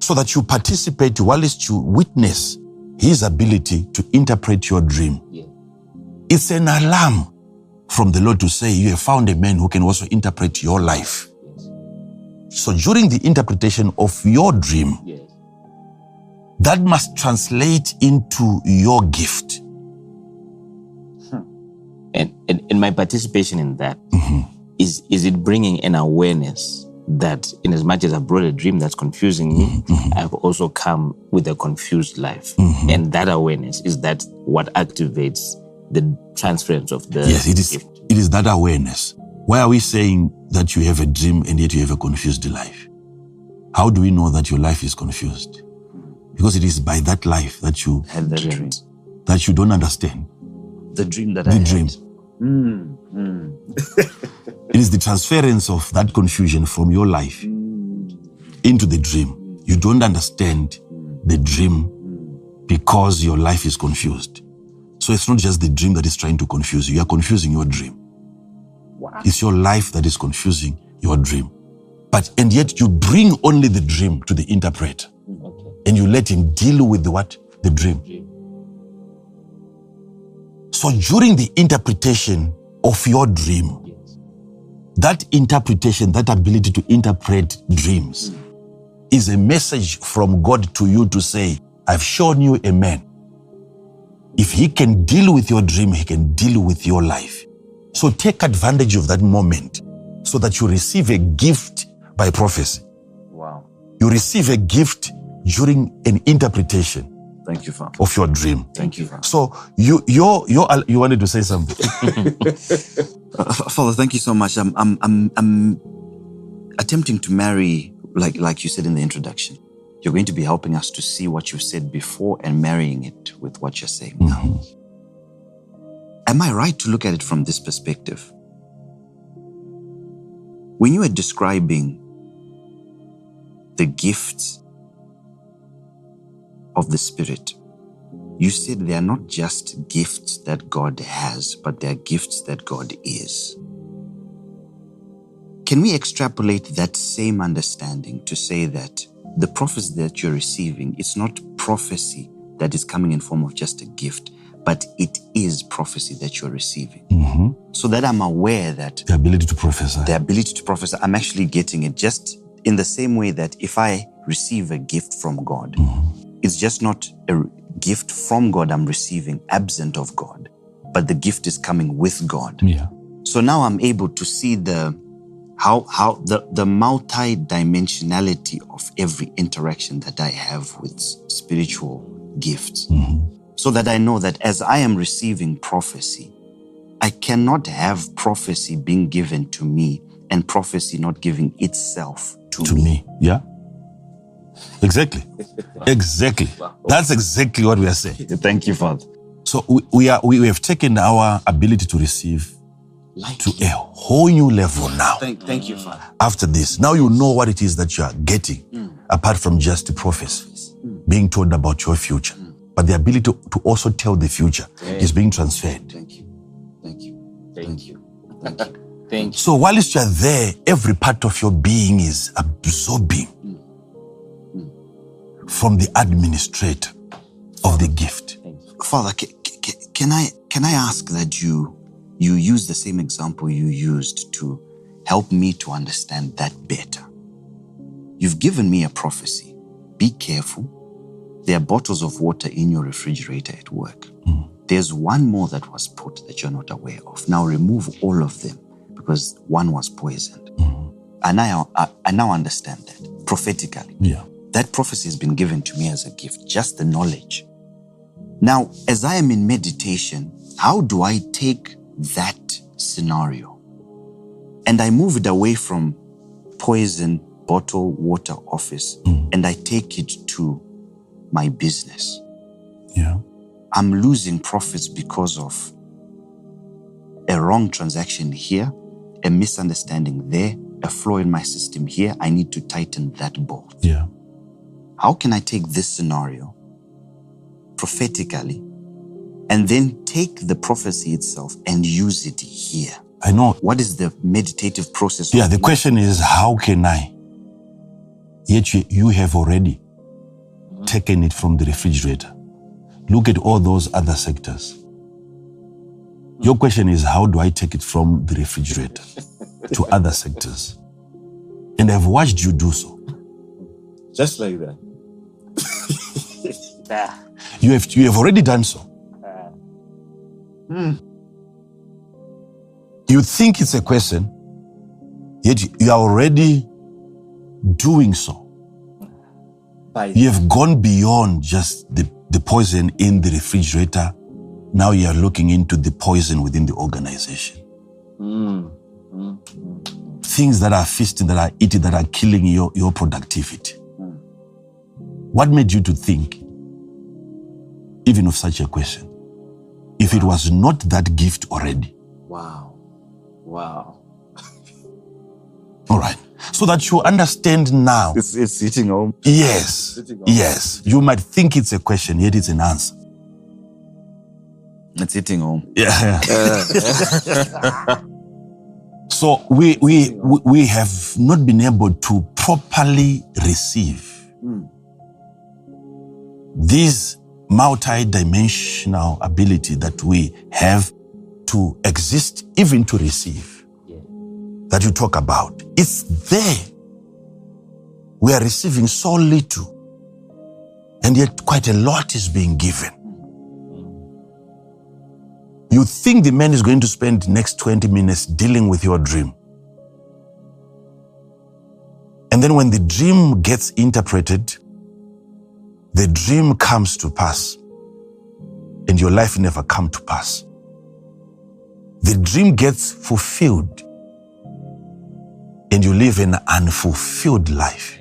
So that you participate whilst you witness his ability to interpret your dream. Yeah. It's an alarm from the Lord to say, You have found a man who can also interpret your life. So during the interpretation of your dream, Yes. that must translate into your gift. Hmm. And, and and my participation in that mm-hmm. is is it bringing an awareness that in as much as I've brought a dream that's confusing me, mm-hmm. Mm-hmm. I've also come with a confused life. Mm-hmm. And that awareness is that what activates the transference of the Yes, it is. gift. It is that awareness. Why are we saying that you have a dream and yet you have a confused life? How do we know that your life is confused? Because it is by that life that you Had the dream. That you don't understand The dream that the I had. dream. Mm, mm. (laughs) It is the transference of that confusion from your life into the dream. You don't understand the dream because your life is confused. So it's not just the dream that is trying to confuse you. You are confusing your dream. It's your life that is confusing your dream. But, and yet you bring only the dream to the interpreter Okay. and you let him deal with the what? The dream. So during the interpretation of your dream. That interpretation, that ability to interpret dreams is a message from God to you to say, I've shown you a man. If he can deal with your dream, he can deal with your life. So take advantage of that moment so that you receive a gift by prophecy. Wow. You receive a gift during an interpretation Thank you, Father. of your dream. Thank you, Father. So you you you you wanted to say something. Uh, (laughs) (laughs) Father, thank you so much. I'm, I'm, I'm, I'm attempting to marry, like, like you said in the introduction. You're going to be helping us to see what you've said before and marrying it with what you're saying now. Am I right to look at it from this perspective? When you were describing the gifts of the Spirit, you said they are not just gifts that God has, but they are gifts that God is. Can we extrapolate that same understanding to say that the prophecy that you're receiving, it's not prophecy that is coming in form of just a gift, but it is prophecy that you're receiving. Mm-hmm. So that I'm aware that The ability to prophesy. the ability to prophesy, I'm actually getting it just in the same way that if I receive a gift from God, mm-hmm. It's just not a gift from God I'm receiving absent of God, but the gift is coming with God. yeah. So now I'm able to see the how how the, the multi-dimensionality of every interaction that I have with spiritual gifts. Mm-hmm. So that I know that as I am receiving prophecy, I cannot have prophecy being given to me and prophecy not giving itself to, to me. me. Yeah. Exactly. Exactly. That's exactly what we are saying. Thank you, Father. So we, we are we, we have taken our ability to receive Like to a whole new level now. thank, thank you, Father. After this, now you know what it is that you are getting, mm. apart from just the prophecy, mm. being told about your future. Mm. But the ability to, to also tell the future is being transferred. Thank you. Thank you. Thank you. Thank you. Thank you. So whilst you are there, every part of your being is absorbing from the administrator of the gift. Father, ca- ca- ca- can I can I ask that you you use the same example you used to help me to understand that better? You've given me a prophecy. Be careful. There are bottles of water in your refrigerator at work. Hmm. There's one more that was put that you're not aware of. Now remove all of them because one was poisoned. And I, I, I now understand that prophetically. Yeah. That prophecy has been given to me as a gift, just the knowledge. Now, as I am in meditation, how do I take that scenario and I move it away from poison bottle water office hmm. and I take it to my business? Yeah. I'm losing profits because of a wrong transaction here, a misunderstanding there, a flaw in my system here. I need to tighten that bolt. Yeah. How can I take this scenario prophetically and then take the prophecy itself and use it here? I know. What is the meditative process? Yeah, the question is how can I? Yet you, you have already taken it from the refrigerator. Look at all those other sectors. Your question is how do I take it from the refrigerator (laughs) to other sectors? And I've watched you do so. Just like that. You have, you have already done so. Hmm. You think it's a question, yet you are already doing so. By You have gone beyond just the, the poison in the refrigerator. Now you are looking into the poison within the organization. Mm. Things that are feasting, that are eating, that are killing your, your productivity. Hmm. What made you to think even of such a question? If it was not that gift already. Wow. Wow. All right. So that you understand now. It's, it's hitting home. Yes. Yes. You might think it's a question, yet it's an answer. It's hitting home. Yeah. (laughs) (laughs) So we, we, we have not been able to properly receive Mm. this multi-dimensional ability that we have to exist, even to receive, Yeah. that you talk about. It's there. We are receiving so little, and yet quite a lot is being given. You think the man is going to spend the next 20 minutes dealing with your dream. And then when the dream gets interpreted, the dream comes to pass and your life never come to pass. The dream gets fulfilled and you live an unfulfilled life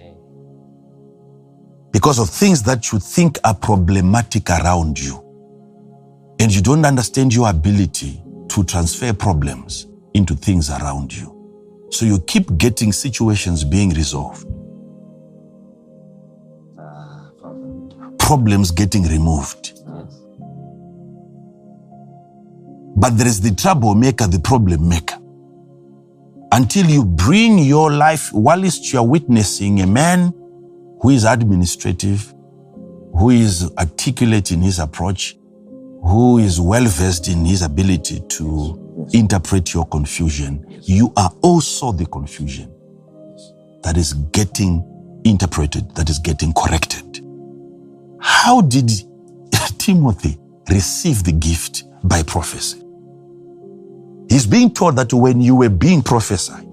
because of things that you think are problematic around you. And you don't understand your ability to transfer problems into things around you. So you keep getting situations being resolved, problems getting removed. But there is the troublemaker, the problem maker. Until you bring your life, whilst you are witnessing a man who is administrative, who is articulate in his approach, who is well versed in his ability to interpret your confusion, you are also the confusion that is getting interpreted, that is getting corrected. How did (laughs) Timothy receive the gift by prophecy? He's being told that when you were being prophesied,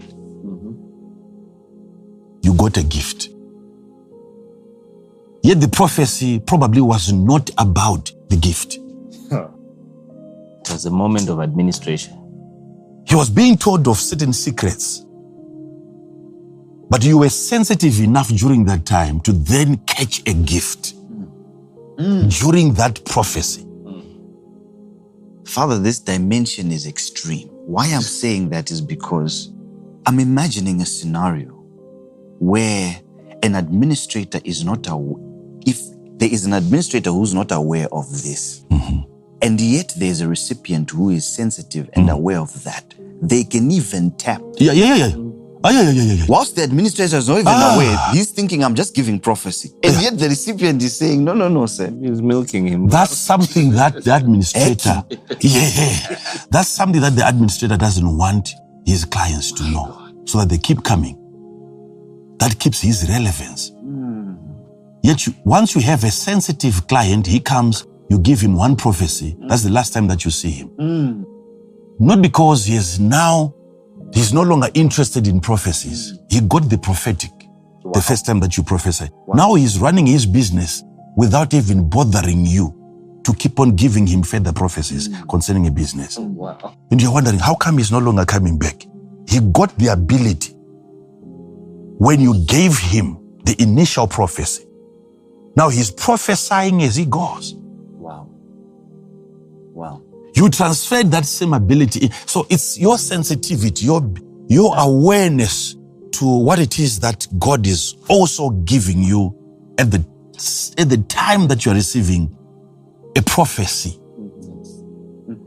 you got a gift. Yet the prophecy probably was not about the gift. It was a moment of administration. He was being told of certain secrets. But you were sensitive enough during that time to then catch a gift Mm. during that prophecy. Mm. Father, this dimension is extreme. Why I'm saying that is because I'm imagining a scenario where an administrator is not aware, if there is an administrator who's not aware of this, mm-hmm. and yet there's a recipient who is sensitive and mm. aware of that, they can even tap. Yeah, yeah, yeah, yeah. Ah, yeah, yeah, yeah, yeah. Whilst the administrator is not even Ah. aware, he's thinking, I'm just giving prophecy. And yet the recipient is saying, No, no, no, sir. He's milking him. That's something that the administrator, yeah, yeah, that's something that the administrator doesn't want his clients to know, so that they keep coming. That keeps his relevance. Yet, you, once you have a sensitive client, he comes, you give him one prophecy. That's the last time that you see him. Not because he is now, he's no longer interested in prophecies. He got the prophetic the first time that you prophesy. Now he's running his business without even bothering you to keep on giving him further prophecies hmm. concerning a business. Oh, wow. And you're wondering, how come he's no longer coming back? He got the ability when you gave him the initial prophecy. Now he's prophesying as he goes. Wow. Wow. You transferred that same ability. So it's your sensitivity, your, your awareness to what it is that God is also giving you at the, at the time that you're receiving a prophecy.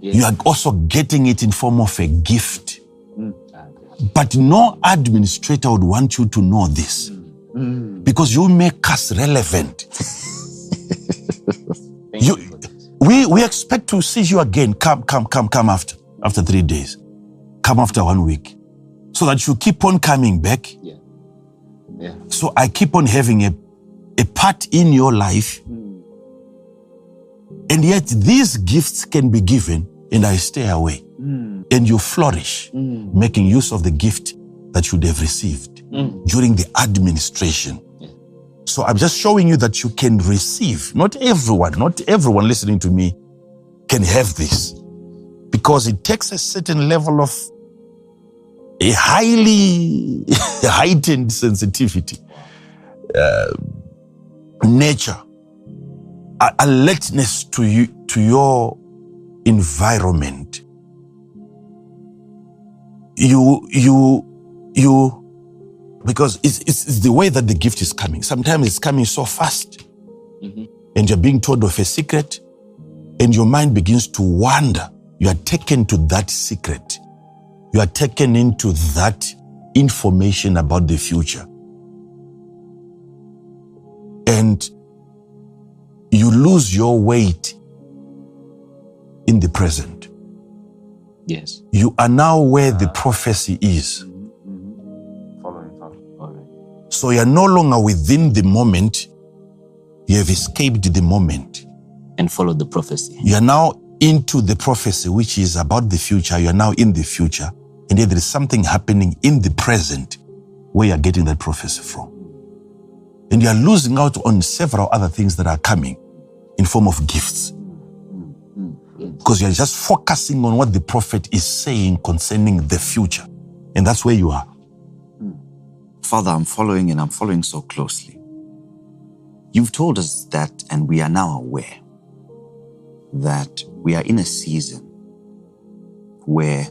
Yes. You are also getting it in form of a gift. But no administrator would want you to know this mm. because you make us relevant. (laughs) You, you for this. We, we expect to see you again. Come, come, come, come after, after three days. Come after one week. So that you keep on coming back. Yeah. Yeah. So I keep on having a, a part in your life. Hmm. And yet these gifts can be given and I stay away. Hmm. And you flourish, hmm. making use of the gift that you'd have received during the administration. So I'm just showing you that you can receive. Not everyone, not everyone listening to me can have this because it takes a certain level of a highly (laughs) heightened sensitivity, uh, nature, alertness to you, to your environment. You, you, you, because it's, it's, it's the way that the gift is coming. Sometimes it's coming so fast, mm-hmm. and you're being told of a secret, and your mind begins to wander. You are taken to that secret. you are taken into that information about the future. And you lose your weight in the present. Yes. You are now where the ah. prophecy is. Following, following. All right. So you're no longer within the moment, you have escaped the moment. And followed the prophecy. You are now into the prophecy, which is about the future. You are now in the future. And yet there is something happening in the present where you're getting that prophecy from. And you are losing out on several other things that are coming in form of gifts. Because you're just focusing on what the prophet is saying concerning the future. And that's where you are. Father, I'm following and I'm following so closely. You've told us that, and we are now aware that we are in a season where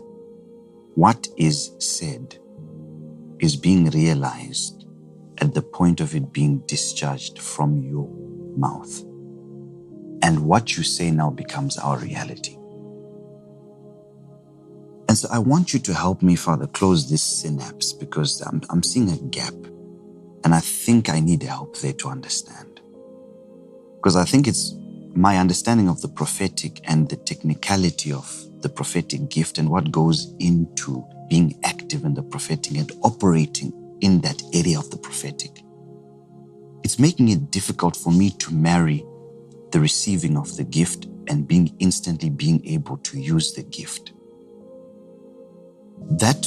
what is said is being realized at the point of it being discharged from your mouth. And what you say now becomes our reality. And so I want you to help me, Father, close this synapse because I'm, I'm seeing a gap. And I think I need help there to understand. Because I think it's my understanding of the prophetic and the technicality of the prophetic gift and what goes into being active in the prophetic and operating in that area of the prophetic. It's making it difficult for me to marry the receiving of the gift and being instantly being able to use the gift. That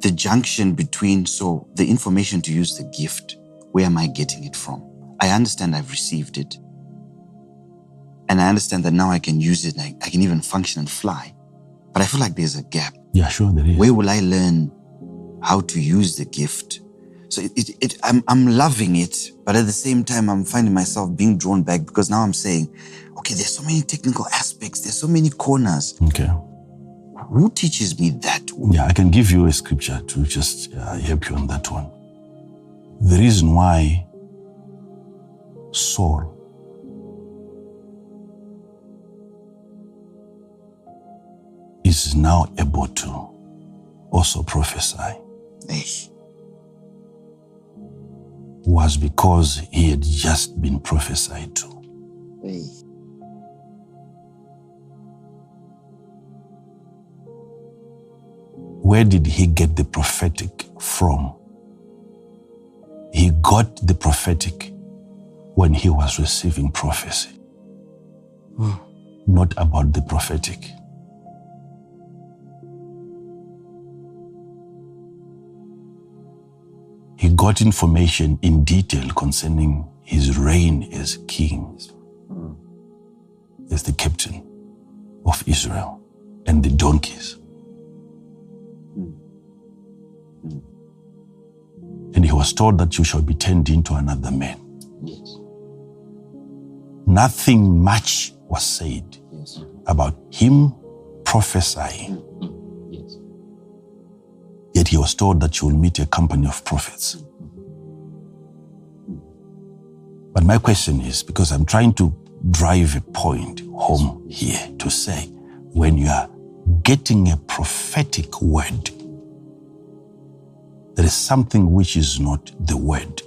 the junction between so the information to use the gift, where am I getting it from? I understand I've received it. And I understand that now I can use it I, I can even function and fly. But I feel like there's a gap. Yeah, sure, there is. Where will I learn how to use the gift? So it, it, it, I'm, I'm loving it, but at the same time, I'm finding myself being drawn back because now I'm saying, okay, there's so many technical aspects, there's so many corners. Okay. Who teaches me that? Yeah, I can give you a scripture to just uh, help you on that one. The reason why Saul is now able to also prophesy Eish. was because he had just been prophesied to. Where did he get the prophetic from? He got the prophetic when he was receiving prophecy, not about the prophetic. He got information in detail concerning his reign as king, as the captain of Israel and the donkeys. And he was told that you shall be turned into another man. Yes. Nothing much was said Yes. about him prophesying. Mm, mm, mm. Yes. Yet he was told that you will meet a company of prophets. But my question is because I'm trying to drive a point home here to say when you are getting a prophetic word, there is something which is not the word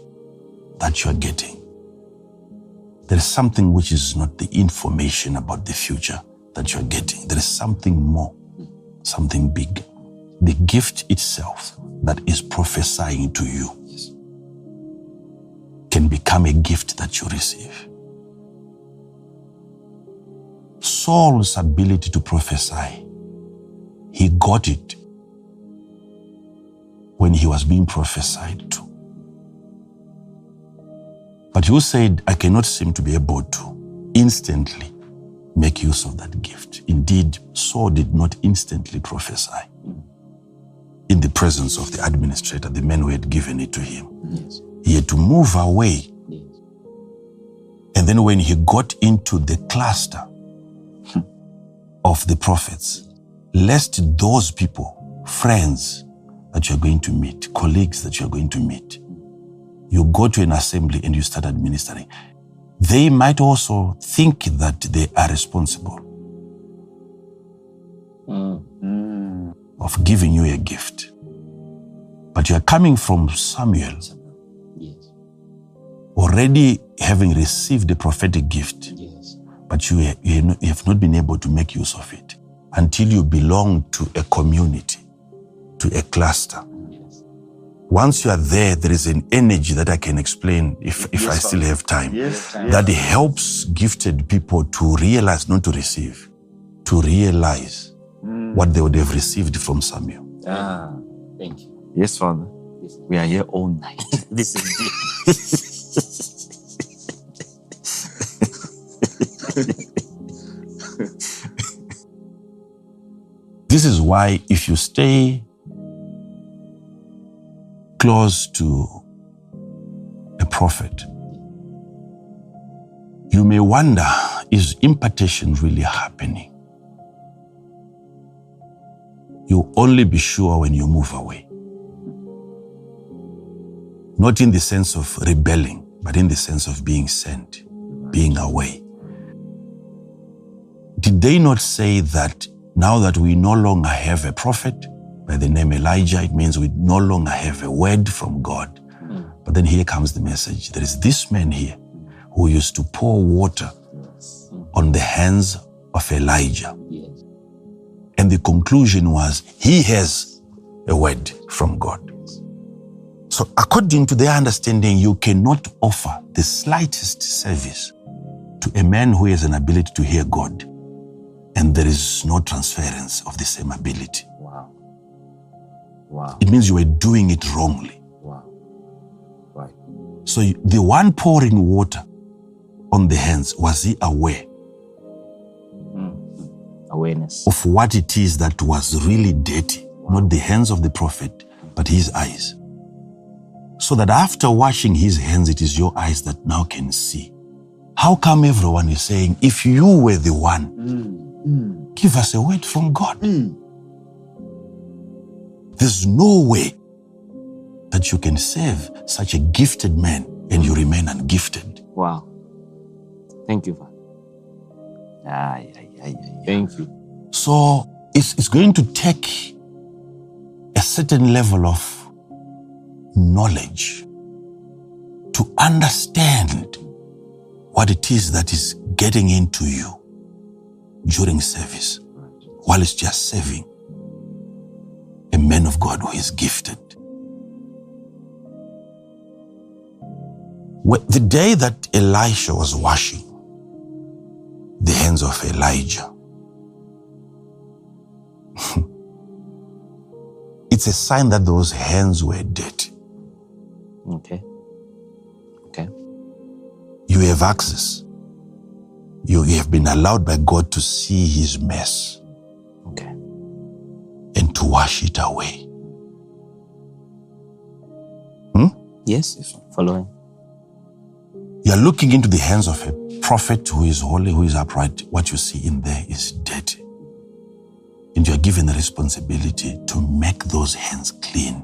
that you are getting. There is something which is not the information about the future that you are getting. There is something more, something big. The gift itself that is prophesying to you can become a gift that you receive. Saul's ability to prophesy, he got it when he was being prophesied to. But you said, I cannot seem to be able to instantly make use of that gift. Indeed, Saul did not instantly prophesy in the presence of the administrator, the man who had given it to him. Yes. He had to move away. Yes. And then when he got into the cluster hmm. of the prophets, lest those people, friends that you're going to meet, colleagues that you're going to meet, you go to an assembly and you start administering. They might also think that they are responsible. Mm. of giving you a gift. But you are coming from Samuel, Yes. already having received the prophetic gift, Yes. but you, you have not- you have not been able to make use of it until you belong to a community, to a cluster. Once you are there, there is an energy that I can explain if, if I still have time. Yes. That helps gifted people to realize, not to receive, to realize what they would have received from Samuel. Ah, thank you. Yes, Father. Yes. We are here all night. (laughs) (laughs) This is deep. This is why, if you stay close to a prophet, you may wonder is impartation really happening? You'll only be sure when you move away. Not in the sense of rebelling, but in the sense of being sent, being away. Did they not say that now that we no longer have a prophet by the name Elijah, it means we no longer have a word from God? But then here comes the message. There is this man here who used to pour water on the hands of Elijah. And the conclusion was he has a word from God. So, according to their understanding, you cannot offer the slightest service to a man who has an ability to hear God, and there is no transference of the same ability. Wow. Wow. It means you were doing it wrongly. Wow. Right. So, the one pouring water on the hands, was he aware mm-hmm. Awareness. of what it is that was really dirty? Not the hands of the prophet, but his eyes. So that after washing his hands, it is your eyes that now can see. How come everyone is saying, if you were the one, mm. give us a word from God? Mm. There's no way that you can save such a gifted man and you remain ungifted. Wow. Thank you, Father. Ay, ay, ay, ay. Thank you. So it's, it's going to take a certain level of knowledge to understand what it is that is getting into you during service while it's just serving a man of God who is gifted. The day that Elisha was washing the hands of Elijah, (laughs) it's a sign that those hands were dirty. Okay. Okay. You have access. You have been allowed by God to see his mess. And to wash it away. Hmm? Yes. Following. You are looking into the hands of a prophet who is holy, who is upright. What you see in there is dirty. And you are given the responsibility to make those hands clean.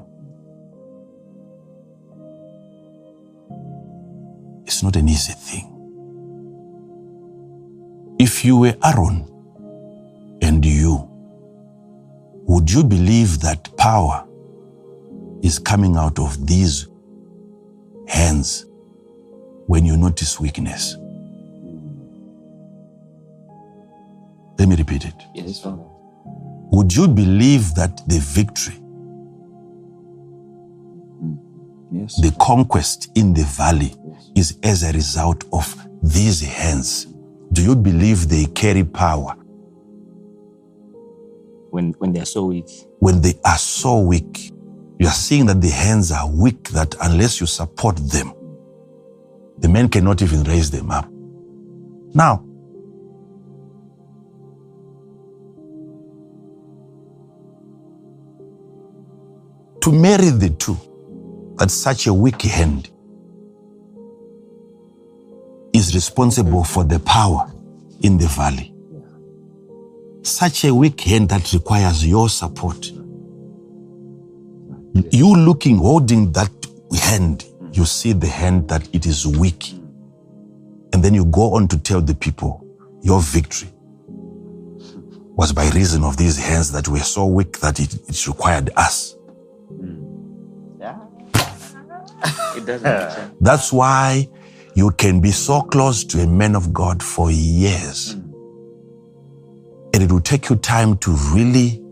It's not an easy thing. If you were Aaron and you, would you believe that power is coming out of these hands when you notice weakness? Let me repeat it. Yes. Would you believe that the victory, hmm. Yes. the conquest in the valley is as a result of these hands? Do you believe they carry power When when they're so weak. when they are so weak? You are seeing that the hands are weak, that unless you support them, the men cannot even raise them up. Now, to marry the two, that such a weak hand is responsible for the power in the valley. Such a weak hand that requires your support. You looking, holding that hand, you see the hand that it is weak. And then you go on to tell the people your victory was by reason of these hands that were so weak that it, it required us. It doesn't. That's why you can be so close to a man of God for years. And it will take you time to really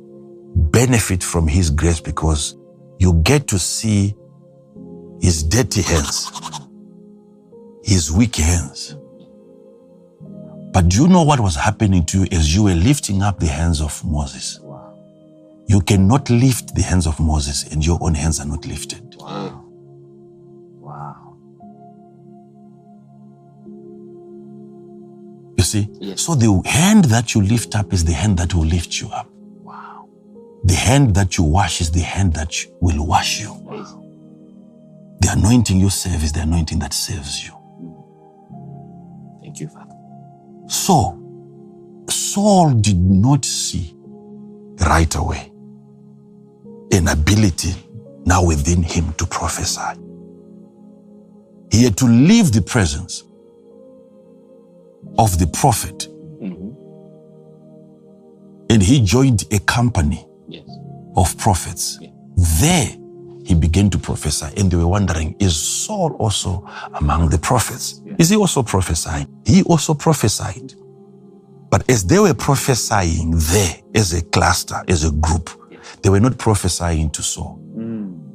benefit from his grace because you get to see his dirty hands, his weak hands. But do you know what was happening to you as you were lifting up the hands of Moses? You cannot lift the hands of Moses and your own hands are not lifted. Wow. You see? Yes. So the hand that you lift up is the hand that will lift you up. Wow. The hand that you wash is the hand that will wash you. The anointing you serve is the anointing that saves you. Thank you, Father. So, Saul did not see right away an ability now within him to prophesy. He had to leave the presence of the prophet mm-hmm. and he joined a company Yes. of prophets. Yeah. There he began to prophesy, and they were wondering, is Saul also among the prophets? Is he also prophesying? He also prophesied. But as they were prophesying there as a cluster, as a group, they were not prophesying to Saul. Mm.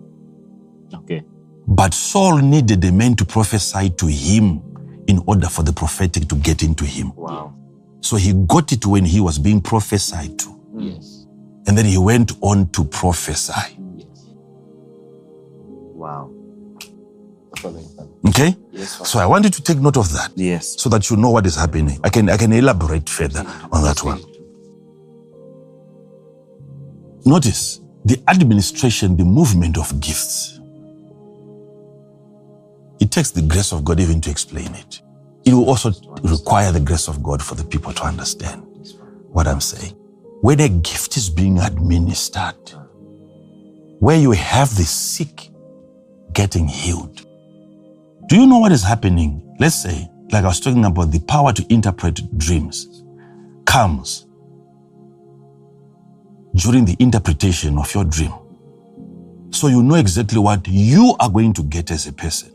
Okay. But Saul needed a man to prophesy to him in order for the prophetic to get into him. Wow. So he got it when he was being prophesied to. Yes. And then he went on to prophesy. Yes. Wow. Okay? Yes. So I want you to take note of that Yes. so that you know what is happening. I can, I can elaborate further on that one. Notice the administration, the movement of gifts. It takes the grace of God even to explain it. It will also require the grace of God for the people to understand what I'm saying. When a gift is being administered, where you have the sick getting healed, do you know what is happening? Let's say, like I was talking about, the power to interpret dreams comes during the interpretation of your dream. So you know exactly what you are going to get as a person,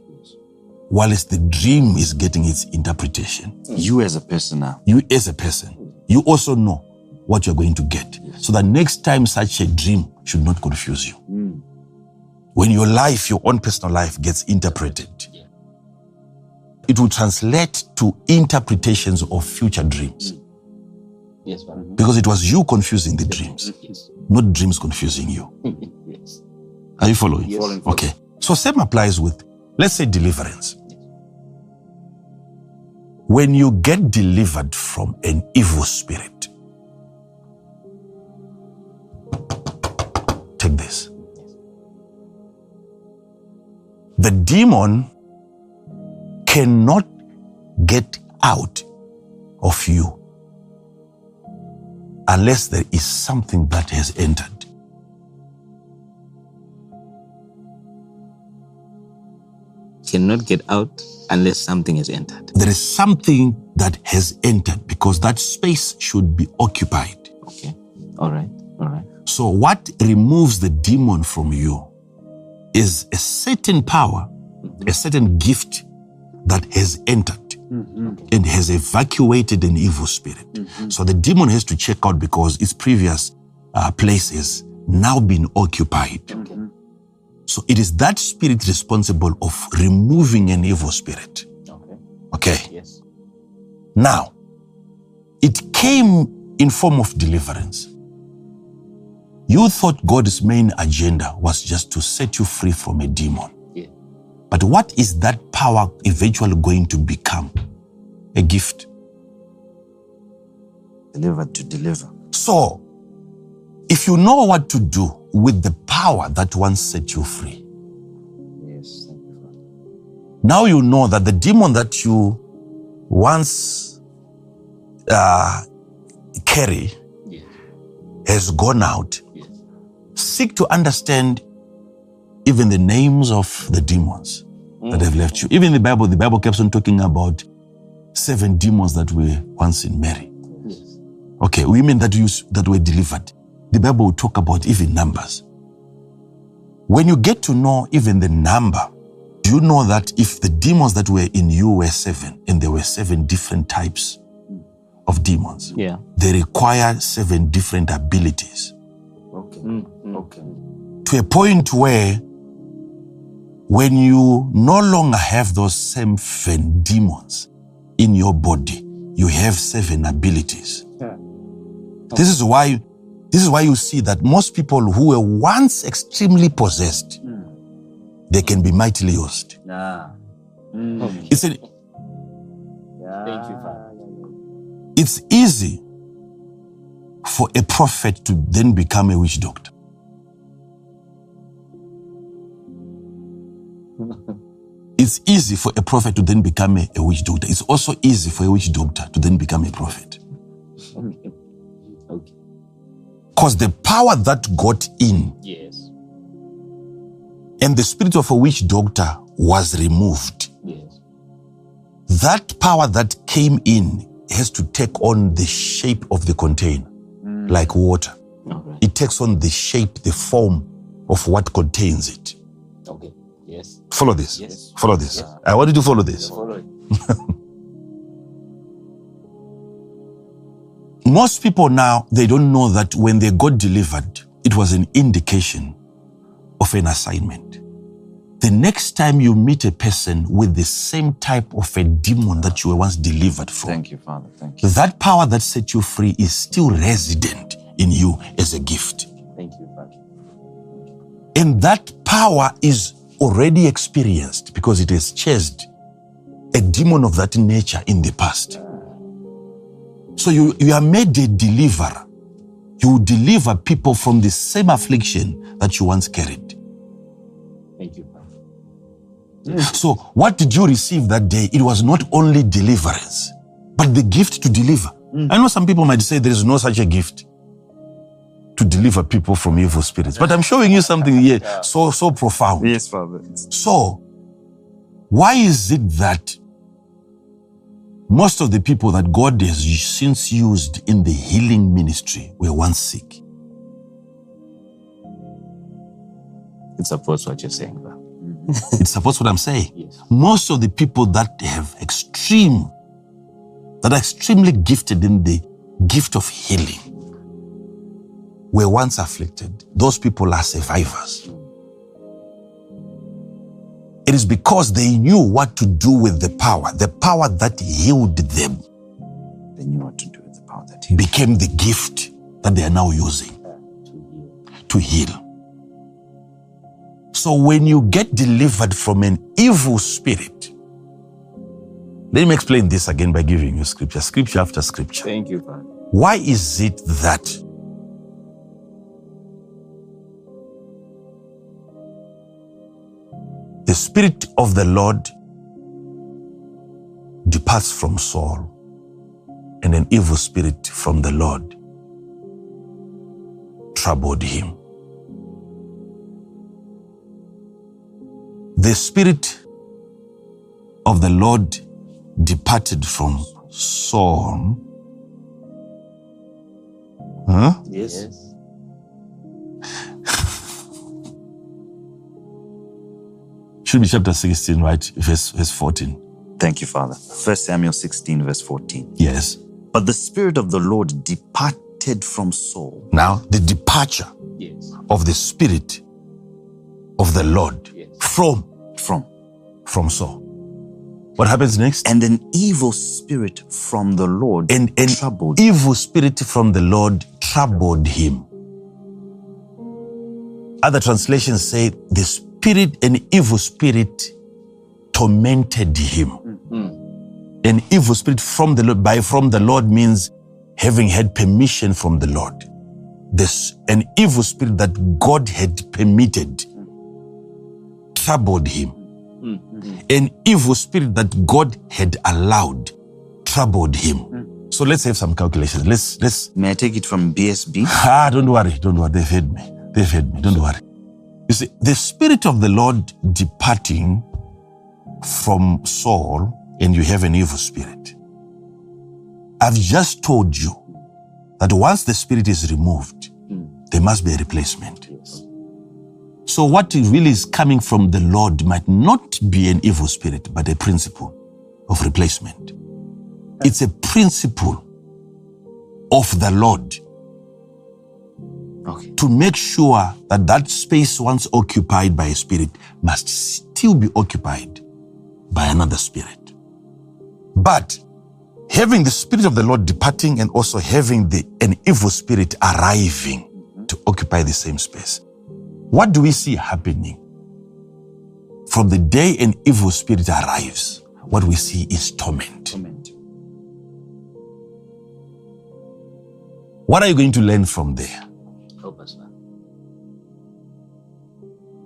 whilst the dream is getting its interpretation. You as a person now. You, as a person, you also know what you're going to get. So that next time such a dream should not confuse you. Hmm. When your life, your own personal life gets interpreted, it will translate to interpretations of future dreams hmm. Yes, Father. because it was you confusing the dreams, Yes. not dreams confusing you. (laughs) yes. Are you following? Yes. Following, Okay. So same applies with, let's say, deliverance. When you get delivered from an evil spirit, take this. The demon cannot get out of you unless there is something that has entered. Cannot get out unless something has entered. there is something that has entered because that space should be occupied. Okay. All right. All right. So, what removes the demon from you is a certain power, mm-hmm. a certain gift that has entered mm-hmm. and has evacuated an evil spirit. Mm-hmm. So, the demon has to check out because its previous uh, places now been occupied. So, it is that spirit responsible of removing an evil spirit. Okay. Okay. Yes. Now, it came in form of deliverance. You thought God's main agenda was just to set you free from a demon. Yeah. But what is that power eventually going to become? A gift. Delivered to deliver. So, if you know what to do with the power that once set you free, Yes. Thank you, Father. now you know that the demon that you once uh, carry Yes. has gone out. Yes. Seek to understand even the names of the demons that have left you. Even the Bible, the Bible keeps on talking about seven demons that were once in Mary. Yes. Okay, women that use that were delivered. The Bible will talk about even numbers. When you get to know even the number, do you know that if the demons that were in you were seven, and there were seven different types of demons, Yeah. they require seven different abilities Okay. Mm, Okay. to a point where when you no longer have those same seven demons in your body, you have seven abilities. Yeah. This is why this is why you see that most people who were once extremely possessed, Mm. they can be mightily used. Yeah. Mm. It's an, Yeah. Thank you, Father. it's easy for a prophet to then become a witch doctor. (laughs) It's easy for a prophet to then become a, a witch doctor. It's also easy for a witch doctor to then become a prophet. (laughs) Okay. Okay. Because the power that got in Yes. and the spirit of a witch doctor was removed, Yes. that power that came in has to take on the shape of the container, mm. like water. Right. It takes on the shape, the form of what contains it. Okay. Yes. Follow this. Yes. Follow this. I want you to follow this. Follow (laughs) Most people now, they don't know that when they got delivered, it was an indication of an assignment. The next time you meet a person with the same type of a demon that you were once delivered from, Thank you, Father. Thank you. that power that set you free is still resident in you as a gift. Thank you, Father. And that power is already experienced because it has chased a demon of that nature in the past. So you, you are made a deliverer. You deliver people from the same affliction that you once carried. Thank you, Father. Mm. So what did you receive that day? It was not only deliverance, but the gift to deliver. Mm. I know some people might say there is no such a gift to deliver people from evil spirits, but I'm showing you something here (laughs) so, so profound. Yes, Father. So, why is it that most of the people that God has since used in the healing ministry were once sick? It supports what you're saying, Father. It supports what I'm saying. Yes. Most of the people that have extreme, that are extremely gifted in the gift of healing, were once afflicted. Those people are survivors. It is because they knew what to do with the power. The power that healed them They knew what to do with the power that he became the gift that they are now using to heal. So when you get delivered from an evil spirit, let me explain this again by giving you scripture, scripture after scripture. Thank you, Father. Why is it that Spirit of the Lord departs from Saul and an evil spirit from the Lord troubled him? The Spirit of the Lord departed from Saul. Huh? Yes. Should be chapter 16, right? Verse, verse 14. Thank you, Father. 1 Samuel 16, verse 14. Yes. But the Spirit of the Lord departed from Saul. Now, the departure Yes. of the Spirit of the Lord Yes. from, From. from Saul. What happens next? And an evil spirit from the Lord And an troubled. evil spirit from the Lord troubled him. Other translations say the spirit, an evil spirit tormented him. Mm-hmm. An evil spirit from the Lord, by from the Lord means having had permission from the Lord. This, an evil spirit that God had permitted troubled him. Mm-hmm. An evil spirit that God had allowed troubled him. Mm. So let's have some calculations. Let's let's May I take it from BSB? Ah, don't worry, don't worry. They've heard me. They've heard me. Don't worry. You see, the Spirit of the Lord departing from Saul, and you have an evil spirit. I've just told you that once the spirit is removed, there must be a replacement. So, what really is coming from the Lord might not be an evil spirit, but a principle of replacement. It's a principle of the Lord Okay. to make sure that that space once occupied by a spirit must still be occupied by another spirit. But having the spirit of the Lord departing and also having the an evil spirit arriving to occupy the same space. What do we see happening? From the day an evil spirit arrives, what we see is torment. Torment. What are you going to learn from there?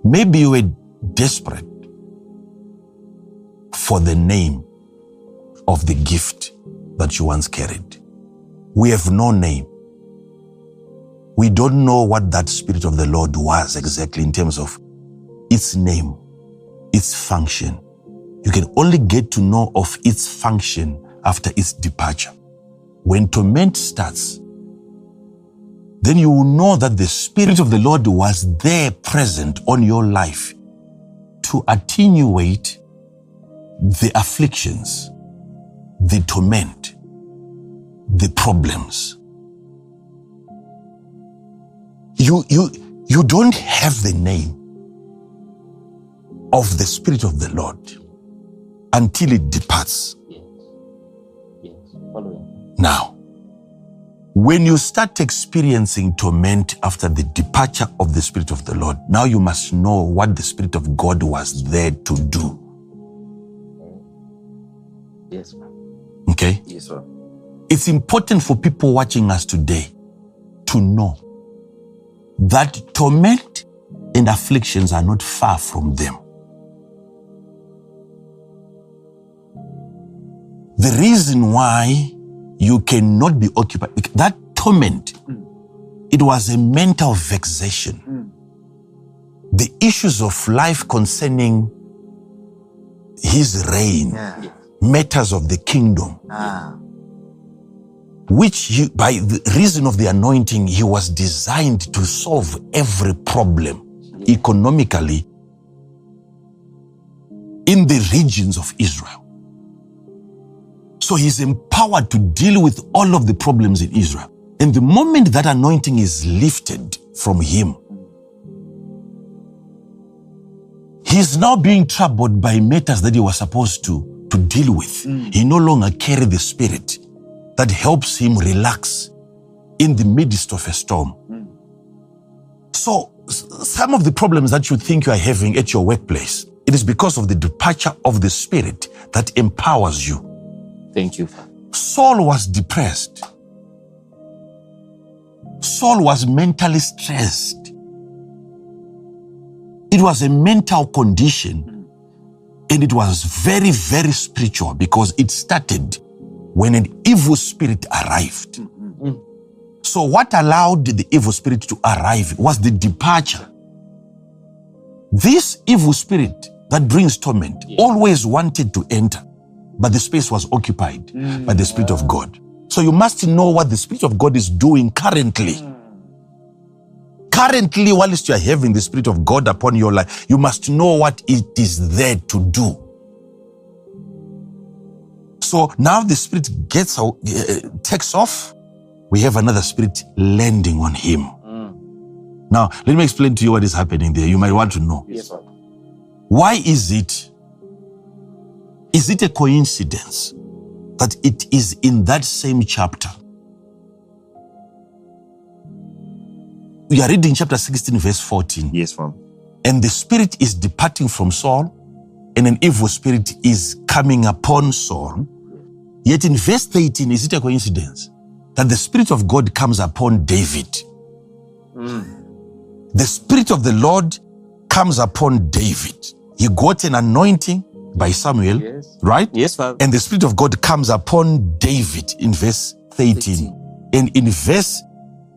Maybe you were desperate for the name of the gift that you once carried. We have no name. We don't know what that Spirit of the Lord was exactly in terms of its name, its function. You can only get to know of its function after its departure. When torment starts, then you will know that the Spirit of the Lord was there present on your life to attenuate the afflictions, the torment, the problems. You, you, you don't have the name of the Spirit of the Lord until it departs. Yes. Yes. Following. Now, when you start experiencing torment after the departure of the Spirit of the Lord, now you must know what the Spirit of God was there to do. Yes, Father. Okay? Yes, sir. It's important for people watching us today to know that torment and afflictions are not far from them. The reason why you cannot be occupied, that torment, it was a mental vexation. The issues of life concerning his reign, Yeah. matters of the kingdom, Ah. which he, by the reason of the anointing, he was designed to solve every problem economically in the regions of Israel. So he's empowered to deal with all of the problems in Israel. And the moment that anointing is lifted from him, he's now being troubled by matters that he was supposed to, to deal with. Mm. He no longer carries the spirit that helps him relax in the midst of a storm. Mm. So some of the problems that you think you are having at your workplace, it is because of the departure of the spirit that empowers you. Thank you. Saul was depressed. Saul was mentally stressed. It was a mental condition and it was very, very spiritual because it started when an evil spirit arrived. So, what allowed the evil spirit to arrive was the departure. This evil spirit that brings torment always wanted to enter, but the space was occupied by the Spirit of God. So, you must know what the Spirit of God is doing currently. Currently, whilst you are having the Spirit of God upon your life, you must know what it is there to do. So now the Spirit gets out, uh, takes off. We have another Spirit landing on him. Now, let me explain to you what is happening there. You might want to know. Yes, sir. Why is it? Is it a coincidence that it is in that same chapter? We are reading chapter 16, verse 14. Yes, Father. And the spirit is departing from Saul, and an evil spirit is coming upon Saul. Yet in verse 13, is it a coincidence that the spirit of God comes upon David? Hmm. The spirit of the Lord comes upon David. He got an anointing by Samuel, Yes. right? Yes, Father. And the Spirit of God comes upon David in verse 13. And in verse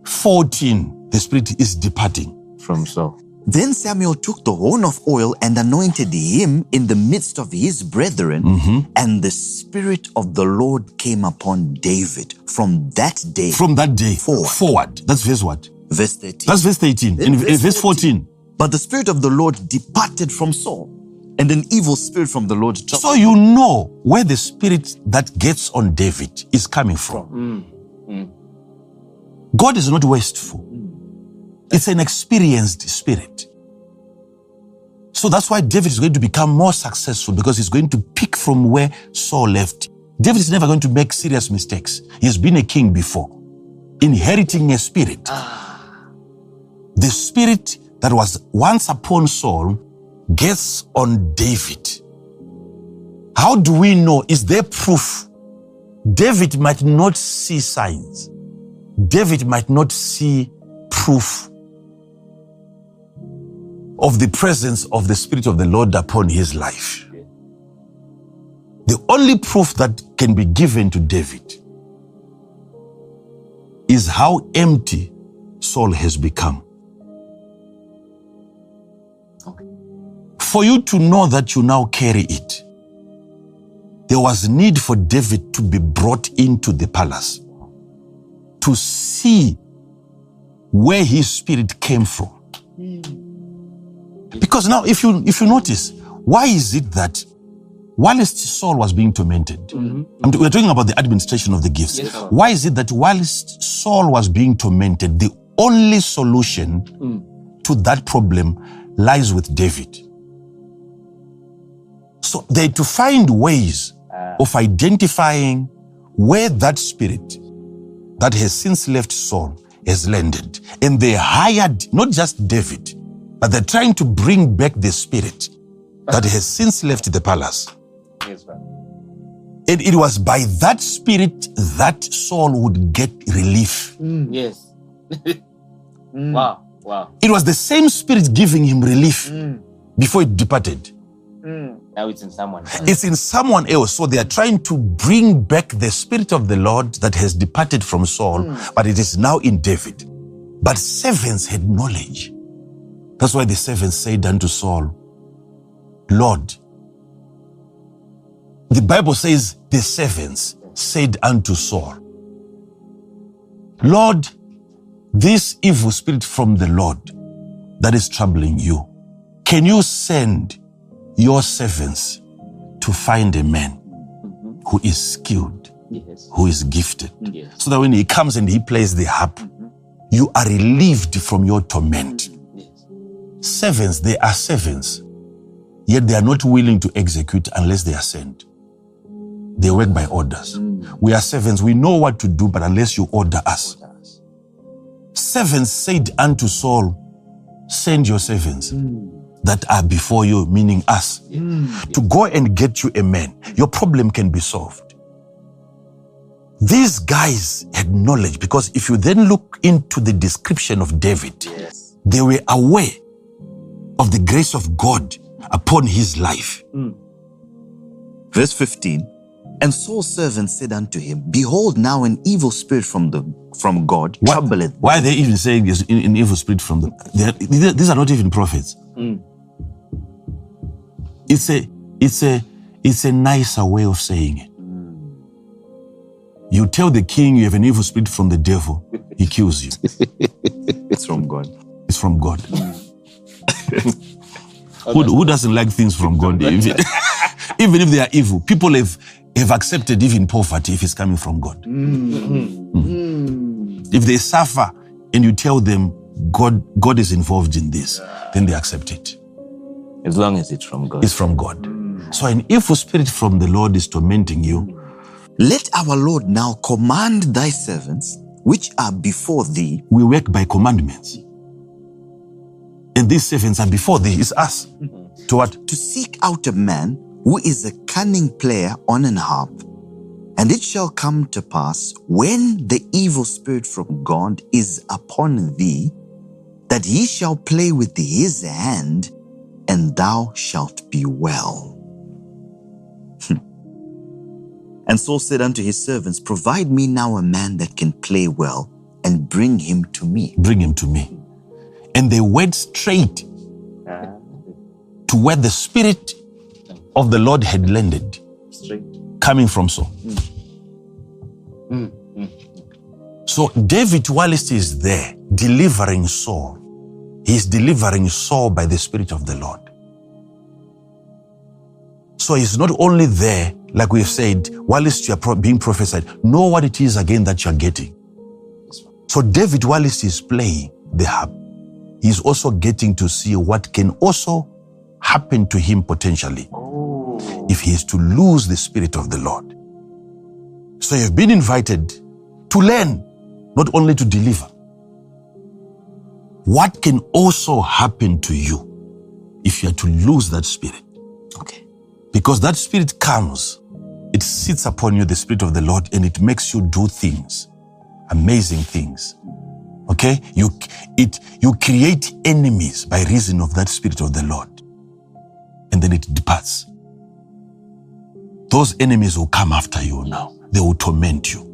14, the Spirit is departing. From Saul. Then Samuel took the horn of oil and anointed him in the midst of his brethren, mm-hmm. and the Spirit of the Lord came upon David from that day. From that day Forward. forward. That's verse what? verse 13. That's verse 13. In, in verse verse 14. But the Spirit of the Lord departed from Saul, and an evil spirit from the Lord troubled So you know where the spirit that gets on David is coming from. Mm, mm. God is not wasteful. Mm. It's an experienced spirit. So that's why David is going to become more successful because he's going to pick from where Saul left. David is never going to make serious mistakes. He's been a king before, inheriting a spirit. Ah. The spirit that was once upon Saul gets on David. How do we know? Is there proof? David might not see signs. David might not see proof of the presence of the Spirit of the Lord upon his life. The only proof that can be given to David is how empty Saul has become. For you to know that you now carry it, there was need for David to be brought into the palace to see where his spirit came from. Hmm. Because now, if you if you notice, why is it that whilst Saul was being tormented, mm-hmm. Mm-hmm. I'm- we're talking about the administration of the gifts. Yes, why is it that whilst Saul was being tormented, the only solution mm. to that problem lies with David? So they had to find ways ah. of identifying where that spirit that has since left Saul has landed. And they hired not just David, but they're trying to bring back the spirit that has since left the palace. Yes. And it was by that spirit that Saul would get relief. Mm, yes. (laughs) Mm. Wow. Wow. It was the same spirit giving him relief mm. before it departed. Mm. Now it's in someone. It's in someone else. So they are trying to bring back the spirit of the Lord that has departed from Saul, mm. but it is now in David. But servants had knowledge. That's why the servants said unto Saul, Lord, the Bible says the servants said unto Saul, Lord, this evil spirit from the Lord that is troubling you, can you send your servants to find a man who is skilled, Yes. who is gifted, Yes. so that when he comes and he plays the harp, mm-hmm. you are relieved from your torment. Yes. Servants, they are servants, yet they are not willing to execute unless they are sent. They work by orders. Mm. We are servants, we know what to do, but unless you order us. Servants said unto Saul, Send your servants that are before you, meaning us, to go and get you a man. Your problem can be solved. These guys had knowledge because if you then look into the description of David, Yes. they were aware of the grace of God upon his life. Mm. Verse 15. And Saul's servants said unto him, Behold, now an evil spirit from the from God Why- troubleth. Why are they even saying this in, in evil spirit from the? Are, these these are not even prophets. Hmm. It's a, it's a, it's a nicer way of saying it. You tell the king you have an evil spirit from the devil, he kills you. (laughs) It's from God. It's from God. Hmm. (laughs) who, who doesn't like things from God? (laughs) Even, even if they are evil, people have, have accepted even poverty if it's coming from God. Mm. If they suffer and you tell them God, God is involved in this, then they accept it. As long as it's from God. It's from God. So an evil spirit from the Lord is tormenting you. Let our Lord now command thy servants, which are before thee, We work by commandments. And these servants are before thee, it's us. To what? to seek out a man who is a cunning player on an harp. And it shall come to pass when the evil spirit from God is upon thee, that he shall play with his hand, and thou shalt be well. (laughs) And Saul said unto his servants, Provide me now a man that can play well, and bring him to me. Bring him to me. And they went straight ah. to where the spirit of the Lord had landed, Straight. coming from Saul. Mm. Mm, mm. So David, whilst is there delivering Saul, he's delivering Saul by the Spirit of the Lord. So he's not only there, like we've said, whilst you're pro- being prophesied, know what it is again that you're getting. So David, whilst he's playing the harp, he's also getting to see what can also happen to him potentially oh. If he is to lose the Spirit of the Lord. So you've been invited to learn, not only to deliver. What can also happen to you if you are to lose that spirit? Okay. Because that spirit comes, it sits upon you, the spirit of the Lord, and it makes you do things, amazing things. Okay? You, it, you create enemies by reason of that spirit of the Lord. And then it departs. Those enemies will come after you now. They will torment you.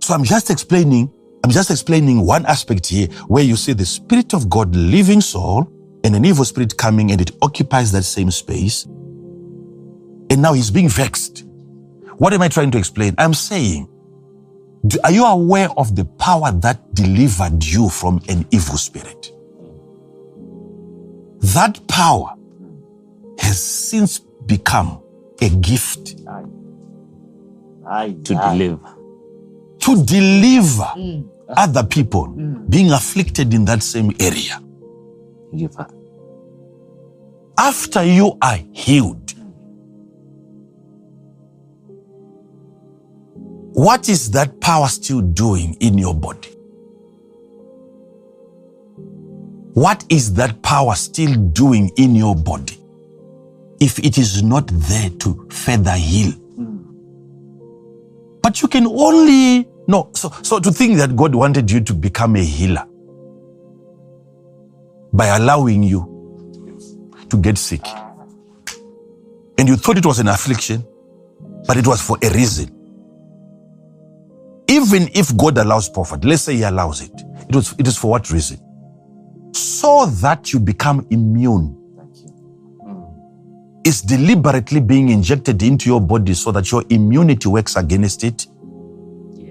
So I'm just explaining, I'm just explaining one aspect here where you see the Spirit of God leaving Saul and an evil spirit coming and it occupies that same space. And now he's being vexed. What am I trying to explain? I'm saying, are you aware of the power that delivered you from an evil spirit? That power has since become a gift Aye, To aye. deliver. to deliver other people being afflicted in that same area. You, After you are healed, what is that power still doing in your body? What is that power still doing in your body if it is not there to further heal? But you can only no. So, so to think that God wanted you to become a healer by allowing you to get sick, and you thought it was an affliction, but it was for a reason. Even if God allows poverty, let's say He allows it, it was it is for what reason? So that you become immune. It's deliberately being injected into your body so that your immunity works against it,